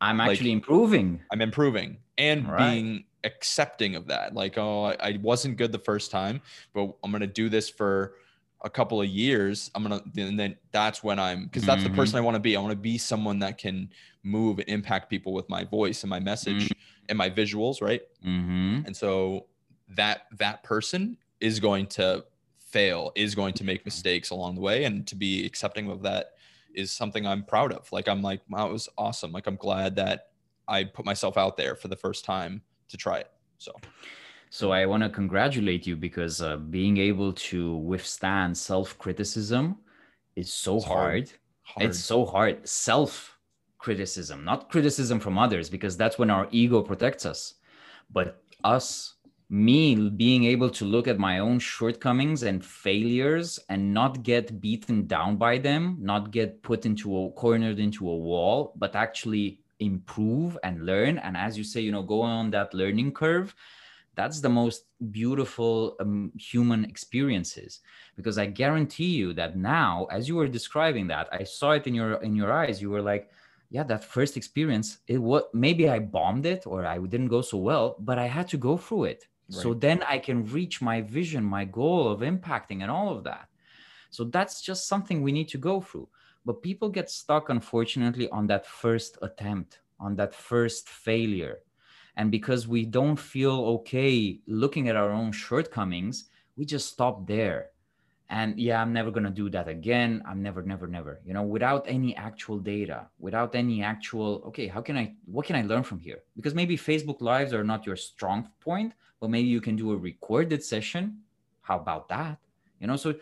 i'm like- actually improving I'm improving and Right. being accepting of that. Like, oh, I, I wasn't good the first time, but I'm gonna do this for a couple of years. I'm gonna, and then that's when I'm, because that's the Mhm. person I want to be. I want to be someone that can move and impact people with my voice and my message Mm-hmm. and my visuals, right? hmm And so that that person is going to fail, is going to make mistakes along the way, and to be accepting of that is something I'm proud of. Like I'm like, wow, it was awesome. Like I'm glad that I put myself out there for the first time to try it. So So I want to congratulate you because uh, being able to withstand self-criticism is so It's hard. hard. hard. It's so hard. Self-criticism, not criticism from others, because that's when our ego protects us. But us, me being able to look at my own shortcomings and failures and not get beaten down by them, not get put into a cornered into a wall, but actually improve and learn. And as you say, you know, go on that learning curve that's the most beautiful um, human experiences. Because i guarantee you that now as you were describing that i saw it in your in your eyes. You were like yeah that first experience it what maybe i bombed it or i didn't go so well but i had to go through it. So then i can reach my vision my goal of impacting and all of that. So that's just something we need to go through. But people get stuck unfortunately on that first attempt on that first failure and because we don't feel okay looking at our own shortcomings, we just stop there. And yeah, I'm never going to do that again. I'm never, never, never, you know, without any actual data, without any actual, okay, how can I, what can I learn from here? Because maybe Facebook Lives are not your strong point, but maybe you can do a recorded session. How about that? You know, so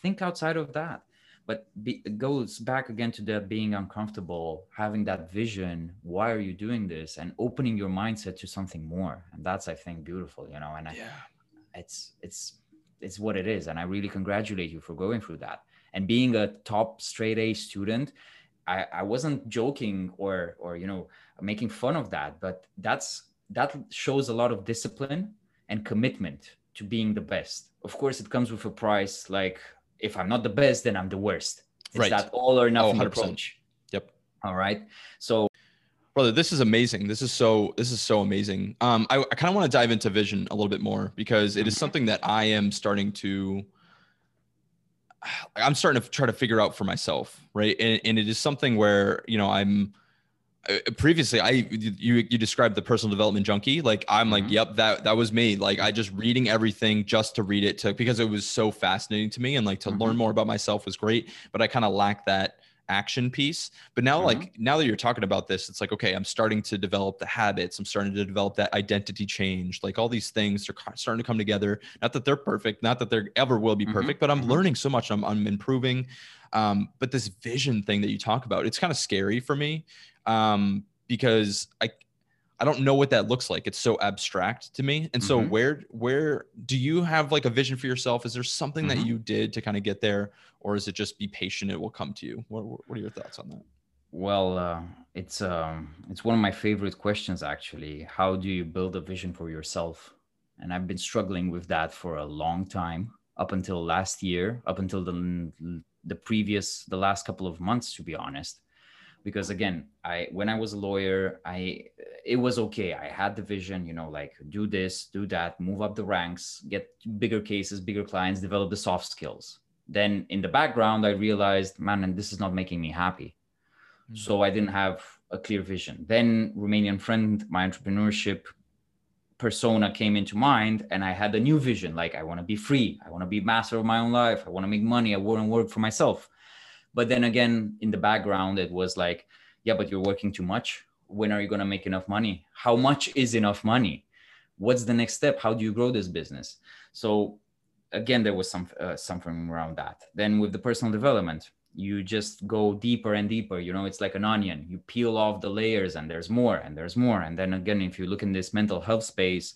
think outside of that. But be, it goes back again to that being uncomfortable having that vision why are you doing this? And opening your mindset to something more. And that's i think beautiful you know and yeah. I, it's it's it's what it is. And i really congratulate you for going through that. And being a top straight a student i i wasn't joking or or you know making fun of that but that's that shows a lot of discipline and commitment to being the best. Of course it comes with a price like if I'm not the best, then I'm the worst. It's right. that all or nothing oh, approach. Yep. All right. So brother this is amazing this is so this is so amazing um i, I kind of want to dive into vision a little bit more because it is something that i am starting to i'm starting to try to figure out for myself right and, and it is something where you know i'm previously i you you described the personal development junkie like i'm like mm-hmm. yep that that was me like i just reading everything just to read it to because it was so fascinating to me and like to mm-hmm. learn more about myself was great but i kind of lacked that action piece but now mm-hmm. like now that you're talking about this it's like okay i'm starting to develop the habits i'm starting to develop that identity change like all these things are starting to come together not that they're perfect not that they're ever will be mm-hmm. perfect but i'm mm-hmm. learning so much i'm, I'm improving um, but this vision thing that you talk about it's kind of scary for me um, because I I don't know what that looks like. It's so abstract to me. And so mm-hmm. where where do you have like a vision for yourself? Is there something mm-hmm. that you did to kind of get there or is it just be patient it will come to you? What what are your thoughts on that? Well, uh, it's um it's one of my favorite questions actually. How do you build a vision for yourself? And I've been struggling with that for a long time up until last year, up until the the previous the last couple of months to be honest because again i when i was a lawyer i it was okay. I had the vision you know like do this do that move up the ranks get bigger cases bigger clients develop the soft skills. Then in the background i realized man and this is not making me happy. Mm-hmm. so i didn't have a clear vision. Then romanian friend my entrepreneurship persona came into mind and i had a new vision like i want to be free. I want to be master of my own life. I want to make money. I want to work for myself but then again, in the background, it was like, yeah, but you're working too much. When are you going to make enough money? How much is enough money? What's the next step? How do you grow this business? So again, there was some uh, something around that. Then with the personal development, you just go deeper and deeper. You know, it's like an onion. You peel off the layers, and there's more, and there's more. And then again, if you look in this mental health space,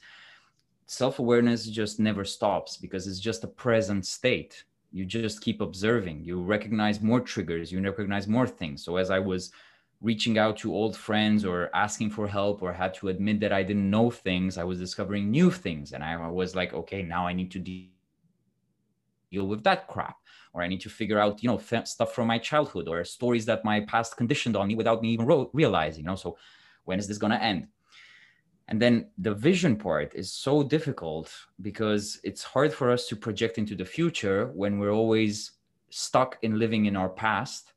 self awareness just never stops because it's just a present state you just keep observing. You recognize more triggers you recognize more things. So as i was reaching out to old friends or asking for help or had to admit that i didn't know things i was discovering new things. And i was like okay now i need to de- deal with that crap. Or i need to figure out you know stuff from my childhood or stories that my past conditioned on me without me even ro- realizing you know? So when is this going to end and then the vision part is so difficult because it's hard for us to project into the future when we're always stuck in living in our past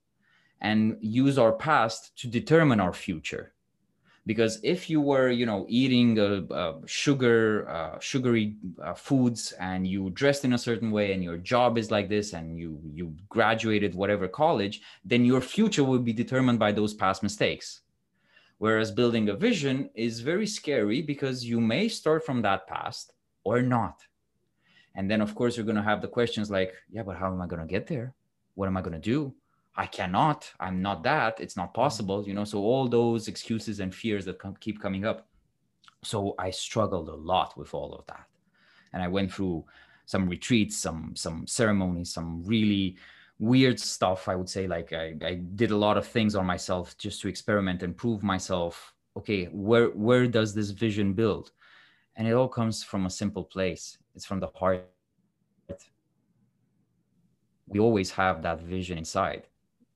and use our past to determine our future. Because if you were you know eating uh, uh, sugar uh, sugary uh, foods and you dressed in a certain way and your job is like this and you you graduated whatever college then your future will be determined by those past mistakes Whereas building a vision is very scary because you may start from that past or not. And then, of course, you're going to have the questions like, yeah, but how am I going to get there? What am I going to do? I cannot. I'm not that. It's not mm-hmm. possible. You know, so all those excuses and fears that come, keep coming up. So I struggled a lot with all of that. And I went through some retreats, some some ceremonies, some really weird stuff i would say like I, I did a lot of things on myself just to experiment and prove myself okay where where does this vision build? And it all comes from a simple place. It's from the heart. We always have that vision inside.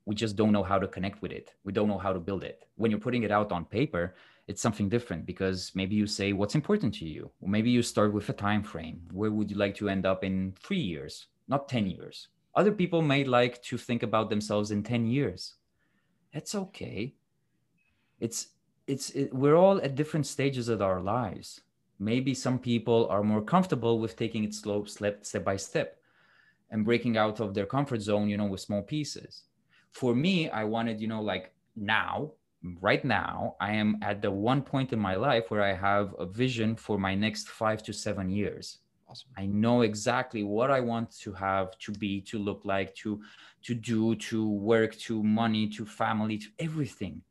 We just don't know how to connect with it. We don't know how to build it. When you're putting it out on paper it's something different because maybe you say what's important to you? Or maybe you start with a time frame. Where would you like to end up in three years not 10 years other people may like to think about themselves in 10 years. That's okay. It's it's it, we're all at different stages of our lives. Maybe some people are more comfortable with taking it slow step step by step and breaking out of their comfort zone, you know, with small pieces. For me, I wanted, you know, like now, right now, I am at the one point in my life where I have a vision for my next 5 to 7 years Awesome. I know exactly what I want to have, to be, to look like, to to do, to work, to money, to family, to everything.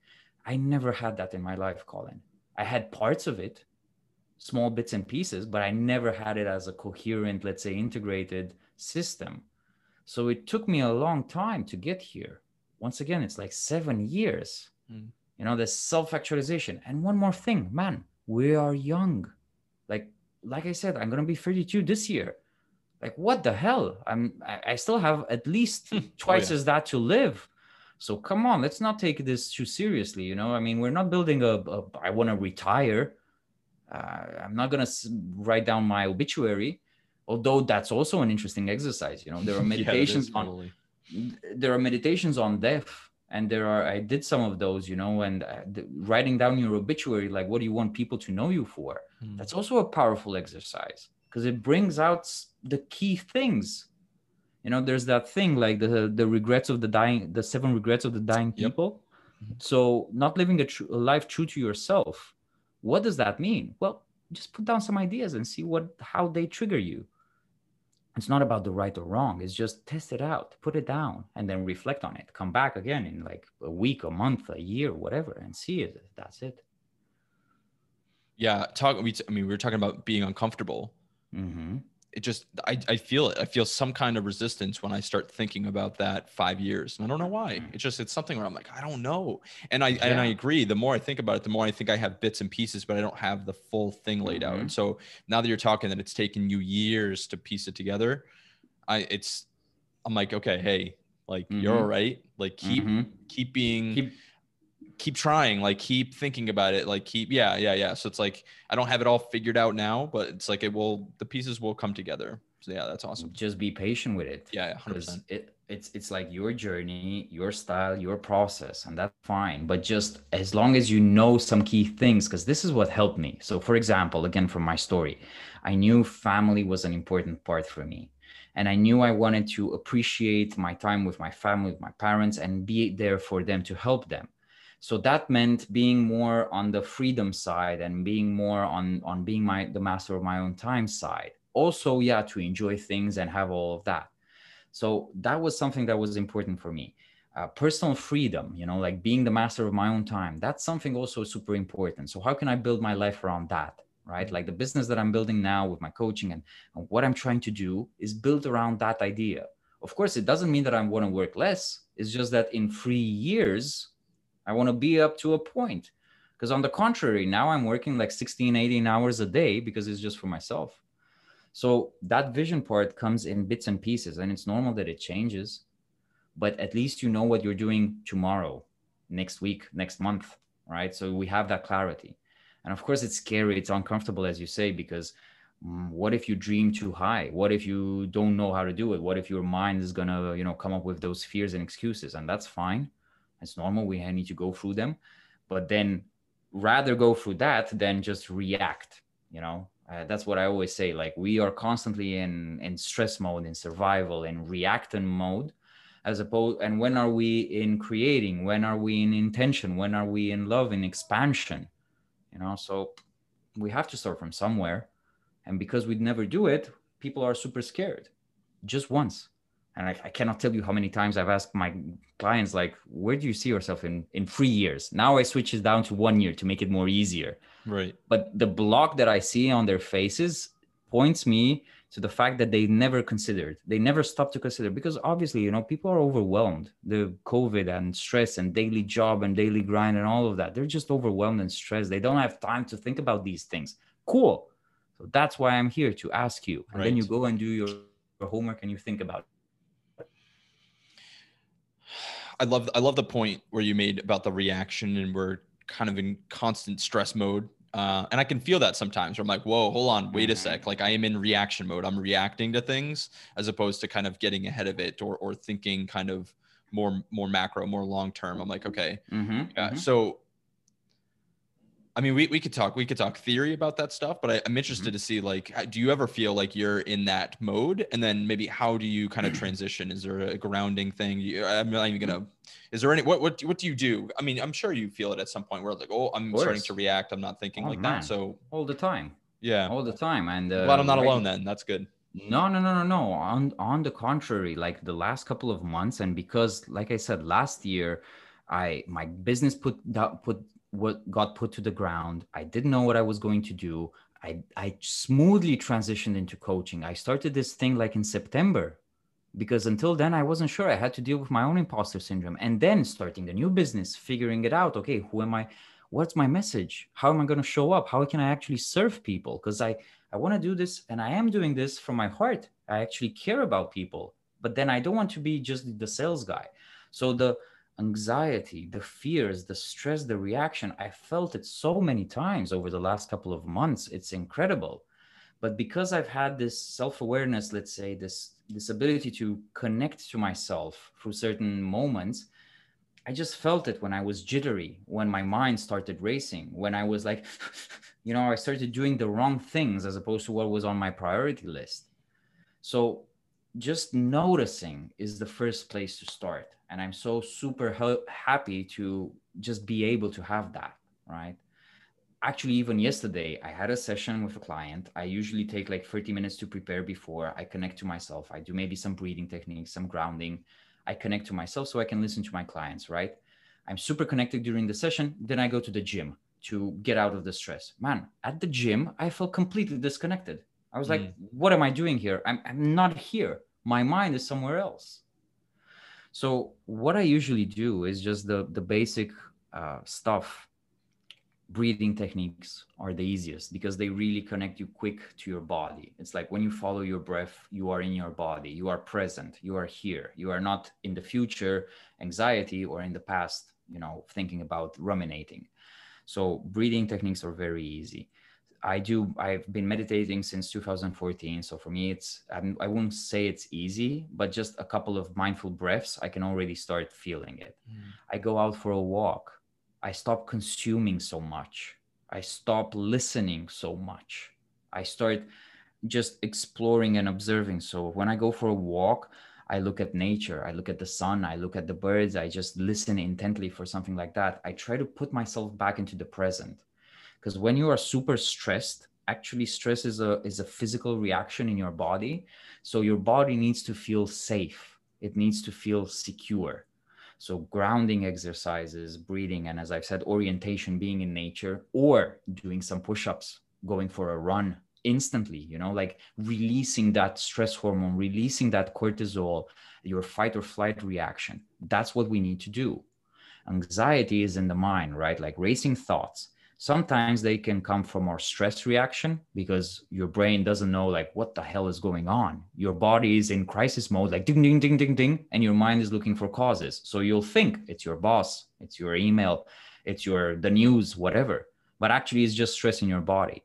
I never had that in my life, Colin. I had parts of it, small bits and pieces, but I never had it as a coherent, let's say, integrated system. So it took me a long time to get here. Once again, it's like seven years. Mm. You know, the self-actualization. And one more thing, man, we are young. Like, like I said, I'm gonna be 32 this year. Like, what the hell? I'm I, still have at least twice [laughs] oh, yeah. as that to live. So come on, let's not take this too seriously. You know, I mean, we're not building a. a I want to retire. Uh, I'm not gonna write down my obituary, although that's also an interesting exercise. You know, there are [laughs] meditations yeah, on. There are meditations on death, and there are. I did some of those. You know, and uh, the, writing down your obituary, like what do you want people to know you for? Mm. That's also a powerful exercise because it brings out the key things you know there's that thing like the the regrets of the dying the seven regrets of the dying people yep. so not living a, tr- a life true to yourself what does that mean well just put down some ideas and see what how they trigger you it's not about the right or wrong it's just test it out put it down and then reflect on it. Come back again in like a week a month a year whatever and see it that's it. Yeah talk we i mean we were talking about being uncomfortable. Mm-hmm it just I, I feel it. I feel some kind of resistance when I start thinking about that five years. And I don't know why. Mm. It's just it's something where I'm like, I don't know. And I yeah. and I agree. The more I think about it, the more I think I have bits and pieces, but I don't have the full thing laid mm-hmm. out. And so now that you're talking that it's taken you years to piece it together, I it's I'm like, okay, hey, like mm-hmm. you're all right. Like keep mm-hmm. keep being keep keep trying like keep thinking about it like keep yeah yeah yeah. So it's like i don't have it all figured out now but it's like it will the pieces will come together. So yeah that's awesome. Just be patient with it. Yeah, yeah 100% it it's it's like your journey your style your process and that's fine. But just as long as you know some key things because this is what helped me. So for example again from my story i knew family was an important part for me. And i knew i wanted to appreciate my time with my family with my parents and be there for them to help them so that meant being more on the freedom side and being more on on being my the master of my own time side. Also yeah to enjoy things and have all of that. So that was something that was important for me. Uh, personal freedom you know like being the master of my own time that's something also super important. So how can i build my life around that right? Like the business that i'm building now with my coaching and, and what i'm trying to do is built around that idea. Of course it doesn't mean that i want to work less. It's just that in three years I want to be up to a point. Because on the contrary, now I'm working like 16, 18 hours a day because it's just for myself. So that vision part comes in bits and pieces, and it's normal that it changes. But at least you know what you're doing tomorrow, next week, next month, right? So we have that clarity. And of course, it's scary, it's uncomfortable, as you say, because mm, what if you dream too high what if you don't know how to do it what if your mind is going to you know come up with those fears and excuses and that's fine it's normal. We need to go through them, but then rather go through that than just react. You know, uh, that's what I always say. Like we are constantly in in stress mode, in survival, in reacting mode, as opposed. And when are we in creating? When are we in intention? When are we in love, in expansion? You know, so we have to start from somewhere, and because we'd never do it, people are super scared. Just once and I, I, cannot tell you how many times I've asked my clients, like, where do you see yourself in in three years? Now I switch it down to one year to make it more easier. Right. But the block that I see on their faces points me to the fact that they never considered, they never stopped to consider, because obviously, you know, people are overwhelmed. The COVID and stress and daily job and daily grind and all of that, they're just overwhelmed and stressed. They don't have time to think about these things. Cool. So that's why I'm here to ask you. And right. then you go and do your, your homework and you think about it I love I love the point where you made about the reaction and we're kind of in constant stress mode. Uh, and I can feel that sometimes where I'm like, whoa, hold on, wait a mm-hmm. sec. Like I am in reaction mode. I'm reacting to things as opposed to kind of getting ahead of it or or thinking kind of more more macro, more long term. I'm like, okay. Mm-hmm, yeah. Mm-hmm. So I mean, we, we could talk, we could talk theory about that stuff, but I, am interested mm-hmm. to see like, do you ever feel like you're in that mode? And then maybe how do you kind of transition? Is there a grounding thing? You, I'm not even gonna, is there any, what, what, what do you do? I mean, I'm sure you feel it at some point where like, oh, I'm starting to react. I'm not thinking oh, like man. that. So all the time. Yeah. all the time. And uh, I'm not right- alone then. That's good. No, no, no, no, no. On on the contrary, like the last couple of months, and because, like I said, last year, I my business put that put what got put to the ground. I didn't know what I was going to do. I I smoothly transitioned into coaching. I started this thing like in September, because until then I wasn't sure. I had to deal with my own imposter syndrome, and then starting a new business, figuring it out. Okay, who am I? What's my message? How am I going to show up? How can I actually serve people? Because I I want to do this and I am doing this from my heart. I actually care about people, but then I don't want to be just the sales guy. So the anxiety, the fears, the stress, the reaction, I felt it so many times over the last couple of months. It's incredible. But because I've had this self-awareness, let's say this this ability to connect to myself through certain moments, I just felt it when I was jittery, when my mind started racing, when I was like, [laughs] you know, I started doing the wrong things as opposed to what was on my priority list. So just noticing is the first place to start. And I'm so super ha- happy to just be able to have that, right? Actually, even yesterday, I had a session with a client. I usually take like 30 minutes to prepare before I connect to myself. I do maybe some breathing techniques, some grounding. I connect to myself so I can listen to my clients, right? I'm super connected during the session. Then I go to the gym to get out of the stress. Man, at the gym, I felt completely disconnected. I was like, Mm. what am I doing here? I'm, I'm not here. My mind is somewhere else. So what I usually do is just the, the basic uh, stuff. Breathing techniques are the easiest because they really connect you quick to your body. It's like when you follow your breath, you are in your body, you are present, you are here. You are not in the future anxiety or in the past, you know, thinking about ruminating. So breathing techniques are very easy. I do. I've been meditating since 2014. So for me, it's I'm, I won't say it's easy, but just a couple of mindful breaths, I can already start feeling it. Mm. I go out for a walk. I stop consuming so much. I stop listening so much. I start just exploring and observing. So when I go for a walk, I look at nature, I look at the sun, I look at the birds, I just listen intently for something like that. I try to put myself back into the present. Because when you are super stressed, actually stress is a is a physical reaction in your body. So your body needs to feel safe. It needs to feel secure. So grounding exercises, breathing, and as I've said, orientation, being in nature, or doing some push-ups, going for a run instantly, you know, like releasing that stress hormone, releasing that cortisol, your fight or flight reaction. That's what we need to do. Anxiety is in the mind, right? Like racing thoughts. Sometimes they can come from our stress reaction because your brain doesn't know like what the hell is going on. Your body is in crisis mode, like ding, ding, ding, ding, ding, and your mind is looking for causes. So you'll think it's your boss, it's your email, it's your the news, whatever. But actually, it's just stress in your body.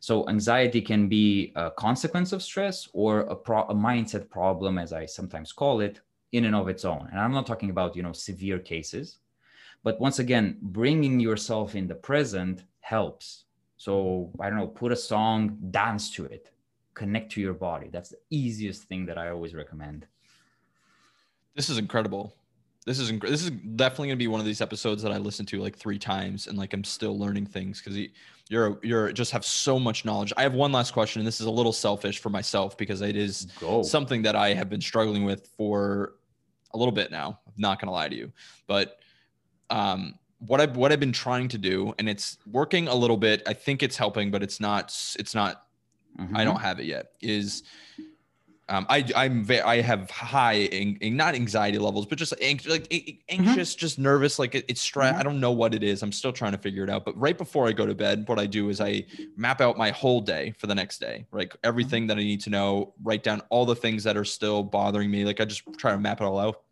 So anxiety can be a consequence of stress or a, pro- a mindset problem, as I sometimes call it, in and of its own. And I'm not talking about you know severe cases, but once again, bringing yourself in the present helps. So I don't know, put a song, dance to it, connect to your body. That's the easiest thing that I always recommend. This is incredible. This is inc- this is definitely gonna be one of these episodes that I listen to like three times and like I'm still learning things because you're you're just have so much knowledge. I have one last question, and this is a little selfish for myself because it is Go. something that I have been struggling with for a little bit now. I'm not gonna lie to you, but um, what I've what I've been trying to do, and it's working a little bit. I think it's helping, but it's not. It's not. I Mhm. don't have it yet. Is um, I I'm ve- I have high ang- not anxiety levels, but just ang- like a- anxious, just nervous. Like it, it's stress. Mhm. I don't know what it is. I'm still trying to figure it out. But right before I go to bed, what I do is I map out my whole day for the next day. Like everything that I need to know. Write down all the things that are still bothering me. Like I just try to map it all out,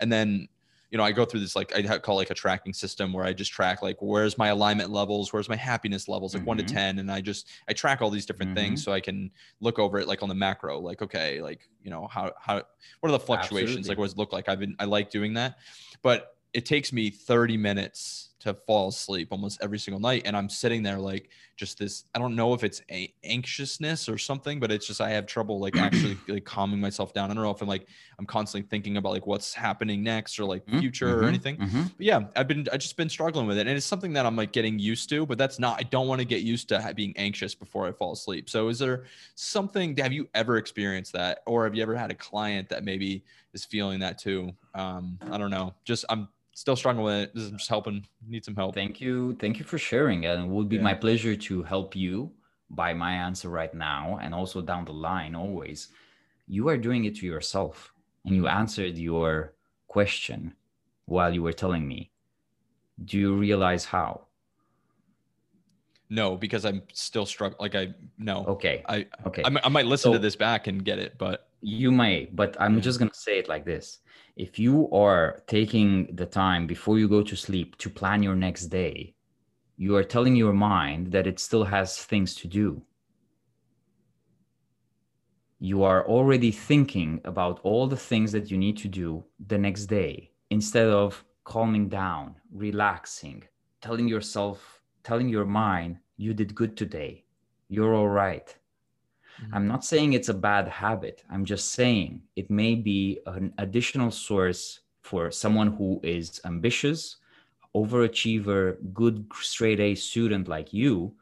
and then you know, I go through this like I call like a tracking system where I just track like where's my alignment levels, where's my happiness levels, like one to Mhm. ten, and I just I track all these different things so I can look over it like on the macro, like okay, like you know how how what are the fluctuations, Absolutely. like what does it look like? I've been I like doing that, but it takes me thirty minutes to fall asleep almost every single night and i'm sitting there like just this i don't know if it's a anxiousness or something but it's just i have trouble like actually [clears throat] like calming myself down. I don't know if i'm like i'm constantly thinking about like what's happening next or like Mm, future mhm, or anything. mhm. but yeah i've been i just been struggling with it and it's something that i'm like getting used to but that's not i don't want to get used to being anxious before i fall asleep. So is there something have you ever experienced that or have you ever had a client that maybe is feeling that too? Um i don't know just i'm still struggling with it this is just helping need some help Thank you. Thank you for sharing. And it would be Yeah. my pleasure to help you by my answer right now and also down the line always. You are doing it to yourself. And you answered your question while you were telling me. Do you realize how? no because i'm still struggling like i no Okay. i Okay. I, I might listen to this back and get it but You may, but I'm Yeah. just going to say it like this. If you are taking the time before you go to sleep to plan your next day, you are telling your mind that it still has things to do. You are already thinking about all the things that you need to do the next day instead of calming down, relaxing, telling yourself, telling your mind, you did good today. You're all right. Mm-hmm. I'm not saying it's a bad habit. I'm just saying it may be an additional source for someone who is ambitious, overachiever, good straight A student like you.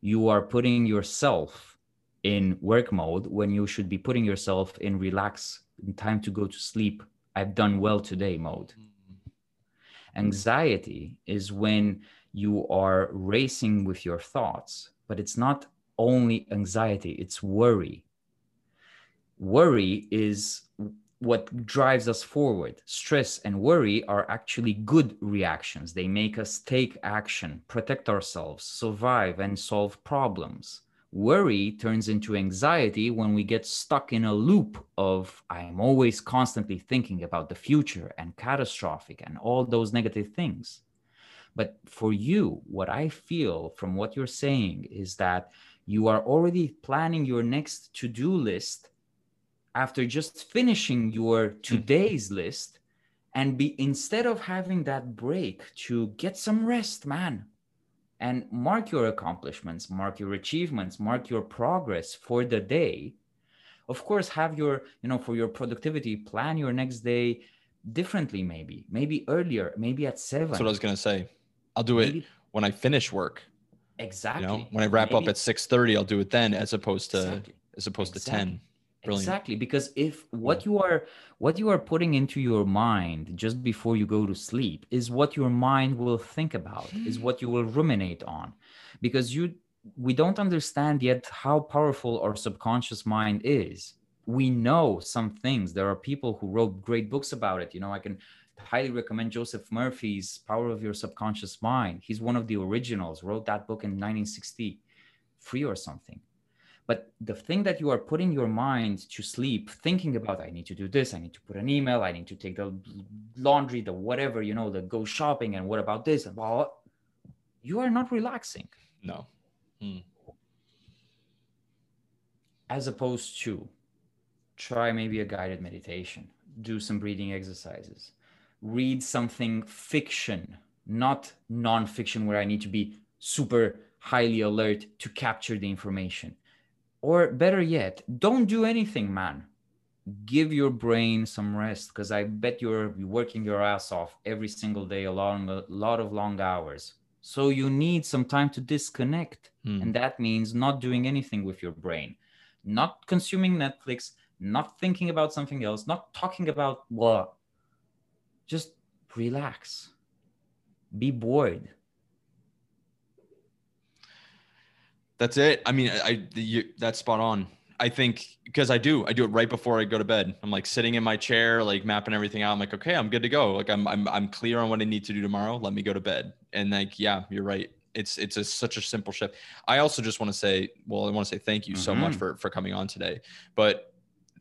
You are putting yourself in work mode when you should be putting yourself in relax, in time to go to sleep. I've done well today mode. Mm-hmm. Anxiety is when you are racing with your thoughts, but it's not only anxiety, it's worry. Worry is what drives us forward. Stress and worry are actually good reactions. They make us take action, protect ourselves, survive, and solve problems. Worry turns into anxiety when we get stuck in a loop of I am always constantly thinking about the future and catastrophic and all those negative things. But for you, what I feel from what you're saying is that you are already planning your next to do list after just finishing your today's list. And be instead of having that break to get some rest man and mark your accomplishments mark your achievements mark your progress for the day. Of course have your you know for your productivity plan your next day differently maybe maybe earlier maybe at seven. That's what i was going to say. I'll do it when i finish work exactly you know when i wrap up Maybe- at 6.30 i'll do it then as opposed to Exactly. as opposed to 10 Brilliant. Exactly, because if what you are what you are putting into your mind just before you go to sleep is what your mind will think about, is what you will ruminate on, because you we don't understand yet how powerful our subconscious mind is. We know some things. There are people who wrote great books about it. You know, I can highly recommend Joseph Murphy's Power of Your Subconscious Mind. He's one of the originals. Wrote that book in 1960, free or something but the thing that you are putting your mind to sleep thinking about i need to do this i need to put an email i need to take the laundry the whatever you know the go shopping and what about this and blah, you are not relaxing no hmm. as opposed to try maybe a guided meditation do some breathing exercises read something fiction not non-fiction where i need to be super highly alert to capture the information. Or better yet don't do anything man. Give your brain some rest because i bet you're working your ass off every single day a a lot of long hours. So you need some time to disconnect Hmm. and that means not doing anything with your brain. Not consuming netflix not thinking about something else not talking about what just relax be bored That's it. I mean, I, I you, that's spot on. I think because I do, I do it right before I go to bed. I'm like sitting in my chair, like mapping everything out. I'm like, okay, I'm good to go. Like I'm, I'm, I'm clear on what I need to do tomorrow. Let me go to bed. And like, yeah, you're right. It's, it's a, such a simple shift. I also just want to say, well, I want to say thank you so much Mhm. for, for coming on today. But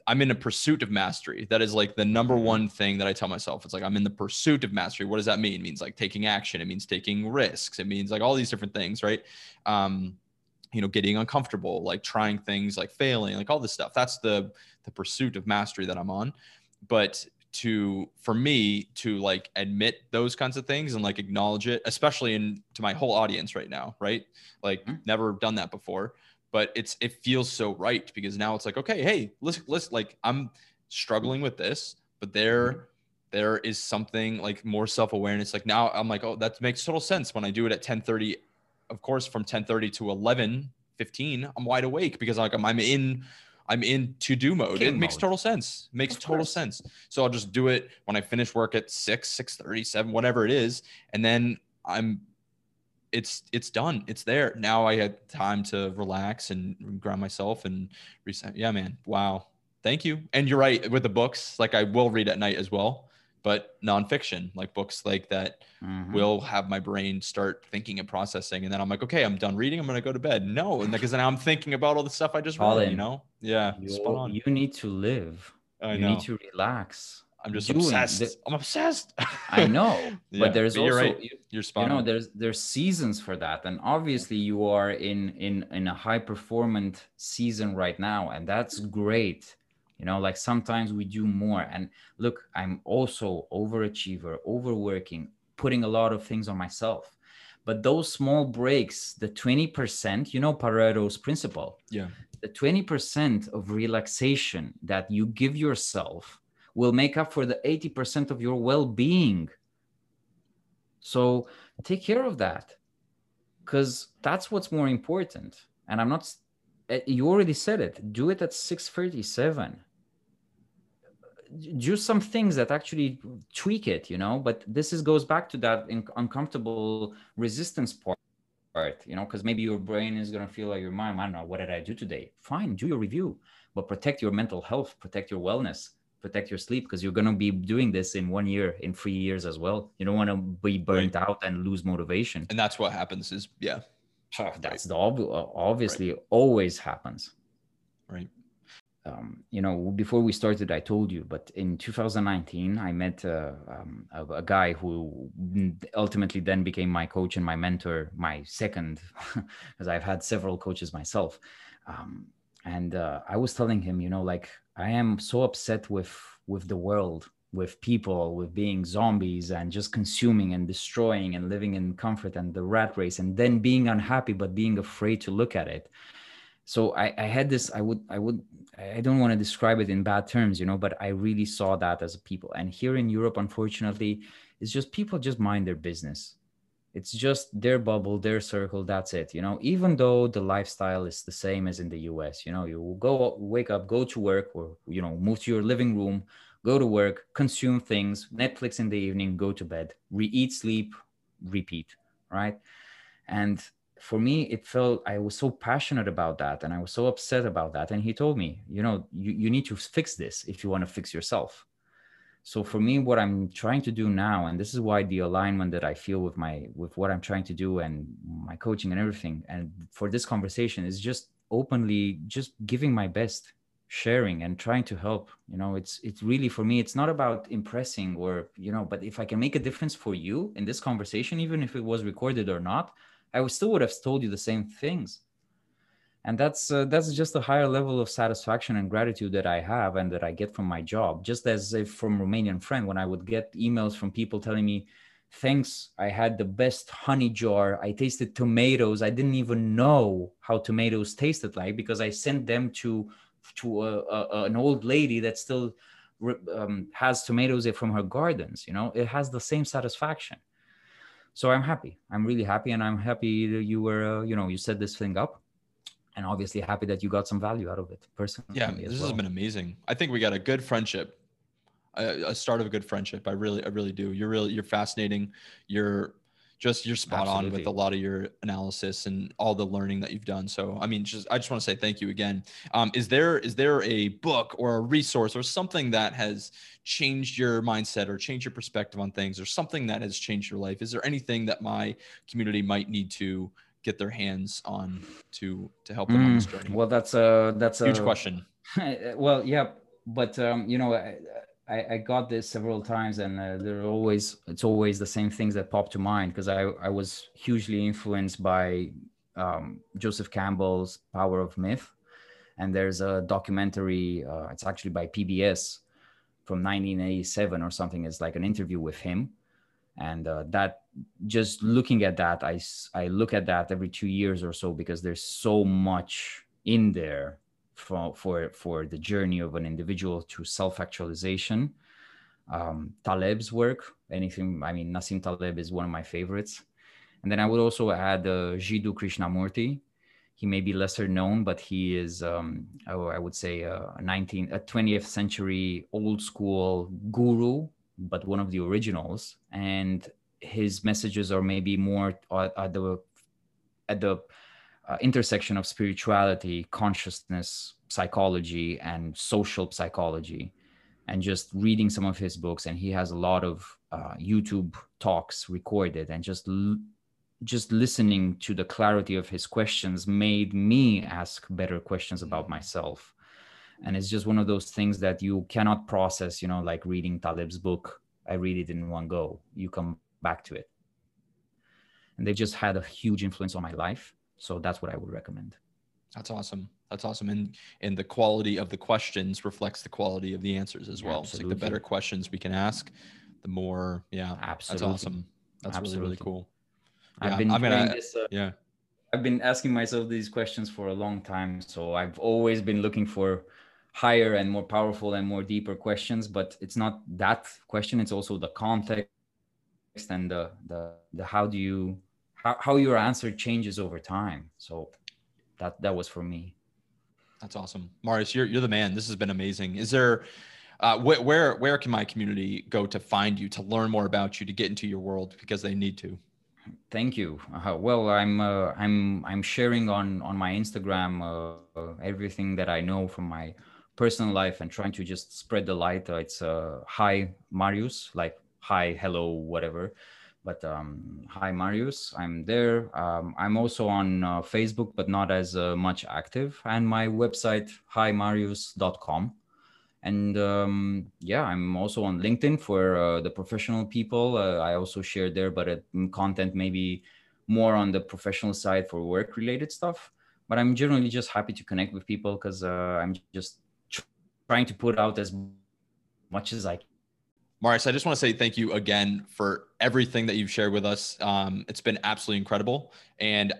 I'm in a pursuit of mastery. That is like the number Mhm. one thing that I tell myself. It's like I'm in the pursuit of mastery. What does that mean? It means like taking action. It means taking risks. It means like all these different things, right? Um, you know getting uncomfortable like trying things like failing like all this stuff that's the the pursuit of mastery that i'm on but to for me to like admit those kinds of things and like acknowledge it especially in to my whole audience right now right like Mhm. never done that before but it's it feels so right because now it's like okay hey let's let's like i'm struggling with this but there mm-hmm. there is something like more self-awareness. Like now i'm like oh that makes total sense when i do it at 10:30 of course from 10:30 to 11 15 i'm wide awake because like i'm, I'm in i'm in to do mode it King makes total sense. Makes Of total course. sense. So i'll just do it when i finish work at 6 6 7 whatever it is and then i'm it's it's done. It's there. Now i had time to relax and ground myself and reset. Yeah man. Wow. Thank you. And you're right with the books. Like i will read at night as well but nonfiction like books like that Mhm. will have my brain start thinking and processing. And then i'm like okay i'm done reading. I'm gonna go to bed. No. And because now i'm thinking about all the stuff i just read you know? Yeah. You, you need to live. i you know. need to relax. I'm just doing obsessed the- i'm obsessed I know, [laughs] Yeah, but there's you're also right. you, you're spot you know on there's there's seasons for that, and obviously you are in in in a high performant season right now, and that's great. You know, like sometimes we do more. And look, I'm also overachiever, overworking, putting a lot of things on myself. But those small breaks, the 20%, you know, Pareto's principle, yeah the 20% of relaxation that you give yourself will make up for the 80% of your well-being. So take care of that because that's what's more important. And i'm not eh, you already said it. Do it at 637 do some things that actually tweak it you know but this is goes back to that in- uncomfortable resistance part, you know, because maybe your brain is going to feel like your mind, I don't know, what did I do today? Fine, do your review, but protect your mental health, protect your wellness, protect your sleep, because you're going to be doing this in one year, in three years as well. You don't want to be burnt out and lose motivation. and that's what happens is yeah That's the ob- obviously always happens. right um, you know, before we started, I told you, but in 2019, I met uh, um, a, a guy who ultimately then became my coach and my mentor, my second, [laughs] because I've had several coaches myself. Um, and uh, I was telling him, you know, like I am so upset with with the world, with people, with being zombies and just consuming and destroying and living in comfort and the rat race, and then being unhappy but being afraid to look at it. So I, I had this i would i would i don't want to describe it in bad terms you know but i really saw that as a people. And here in europe unfortunately it's just people just mind their business it's just their bubble their circle that's it you know? Even though the lifestyle is the same as in the us you know you go wake up go to work or you know move to your living room go to work consume things netflix in the evening go to bed re-eat sleep repeat right? And for me it felt i was so passionate about that and i was so upset about that. And he told me you know you, you need to fix this if you want to fix yourself so for me what i'm trying to do now and this is why the alignment that i feel with my with what i'm trying to do and my coaching and everything and for this conversation is just openly just giving my best sharing and trying to help you know it's it's really for me it's not about impressing or you know but if i can make a difference for you in this conversation even if it was recorded or not I still would have told you the same things. And that's uh, that's just a higher level of satisfaction and gratitude that I have and that I get from my job. Just as if from Romanian friend, when I would get emails from people telling me, "Thanks, I had the best honey jar. I tasted tomatoes. I didn't even know how tomatoes tasted like because I sent them to to a, a, an old lady that still um, has tomatoes from her gardens. You know, it has the same satisfaction." so i'm happy i'm really happy and i'm happy that you were uh, you know you set this thing up and obviously happy that you got some value out of it personally yeah this well. has been amazing. I think we got a good friendship a, a start of a good friendship. I really i really do. You're really you're fascinating. You're just you're spot on with a lot of your analysis and all the learning that you've done. So i mean just i just want to say thank you again. Um, is there is there a book or a resource or something that has changed your mindset or changed your perspective on things or something that has changed your life? Is there anything that my community might need to get their hands on to to help them on this Mm, journey. Well that's a that's huge a huge question. [laughs] Well yeah but um, you know I, I, I got this several times and uh, there are always it's always the same things that pop to mind because I, I was hugely influenced by um, joseph campbell's power of myth. And there's a documentary uh, it's actually by pbs from 1987 or something. It's like an interview with him and uh, that just looking at that I, I look at that every two years or so because there's so much in there for for, for the journey of an individual to self-actualization. Um, taleb's work anything i mean nassim taleb is one of my favorites. And then i would also add uh, jiddu krishnamurti. He may be lesser known but he is um, oh, i would say a 19 a 20th century old school guru but one of the originals, and his messages are maybe more at, the at the uh, intersection of spirituality, consciousness, psychology, and social psychology. And just reading some of his books, and he has a lot of uh, YouTube talks recorded, and just l- just listening to the clarity of his questions made me ask better questions about myself and it's just one of those things that you cannot process you know like reading taleb's book i read it in one go you come back to it and they've just had a huge influence on my life so that's what i would recommend that's awesome that's awesome and and the quality of the questions reflects the quality of the answers as well Absolutely. it's like the better questions we can ask the more yeah Absolutely. that's awesome that's Absolutely. really really cool yeah, i've been I mean, this, uh, yeah I've been asking myself these questions for a long time. So I've always been looking for higher and more powerful and more deeper questions but it's not that question it's also the context and the the, the how do you how, how your answer changes over time. So that that was for me. That's awesome. Marius you're, you're the man. This has been amazing. Is there uh, wh- where where can my community go to find you to learn more about you to get into your world because they need to? Thank you. Uh, well i'm uh, i'm i'm sharing on on my instagram uh, everything that i know from my personal life and trying to just spread the light. Uh, it's uh, hi Marius, like hi, hello, whatever. But um, hi Marius, I'm there. Um, I'm also on uh, Facebook, but not as uh, much active. And my website himarius.com. And um, yeah, I'm also on LinkedIn for uh, the professional people. Uh, I also share there, but content maybe more on the professional side for work related stuff but I'm generally just happy to connect with people because uh, I'm just trying to put out as much as I can. Marius, I just want to say thank you again for everything that you've shared with us. Um, it's been absolutely incredible. And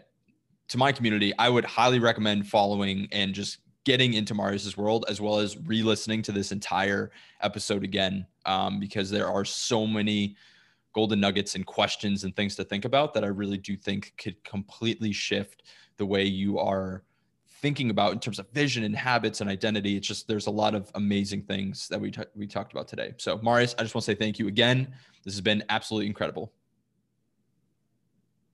to my community, I would highly recommend following and just getting into Marius's world as well as re-listening to this entire episode again um, because there are so many golden nuggets and questions and things to think about that I really do think could completely shift the way you are thinking about in terms of vision and habits and identity. It's just there's a lot of amazing things that we t- we talked about today. So Marius, I just want to say thank you again. This has been absolutely incredible.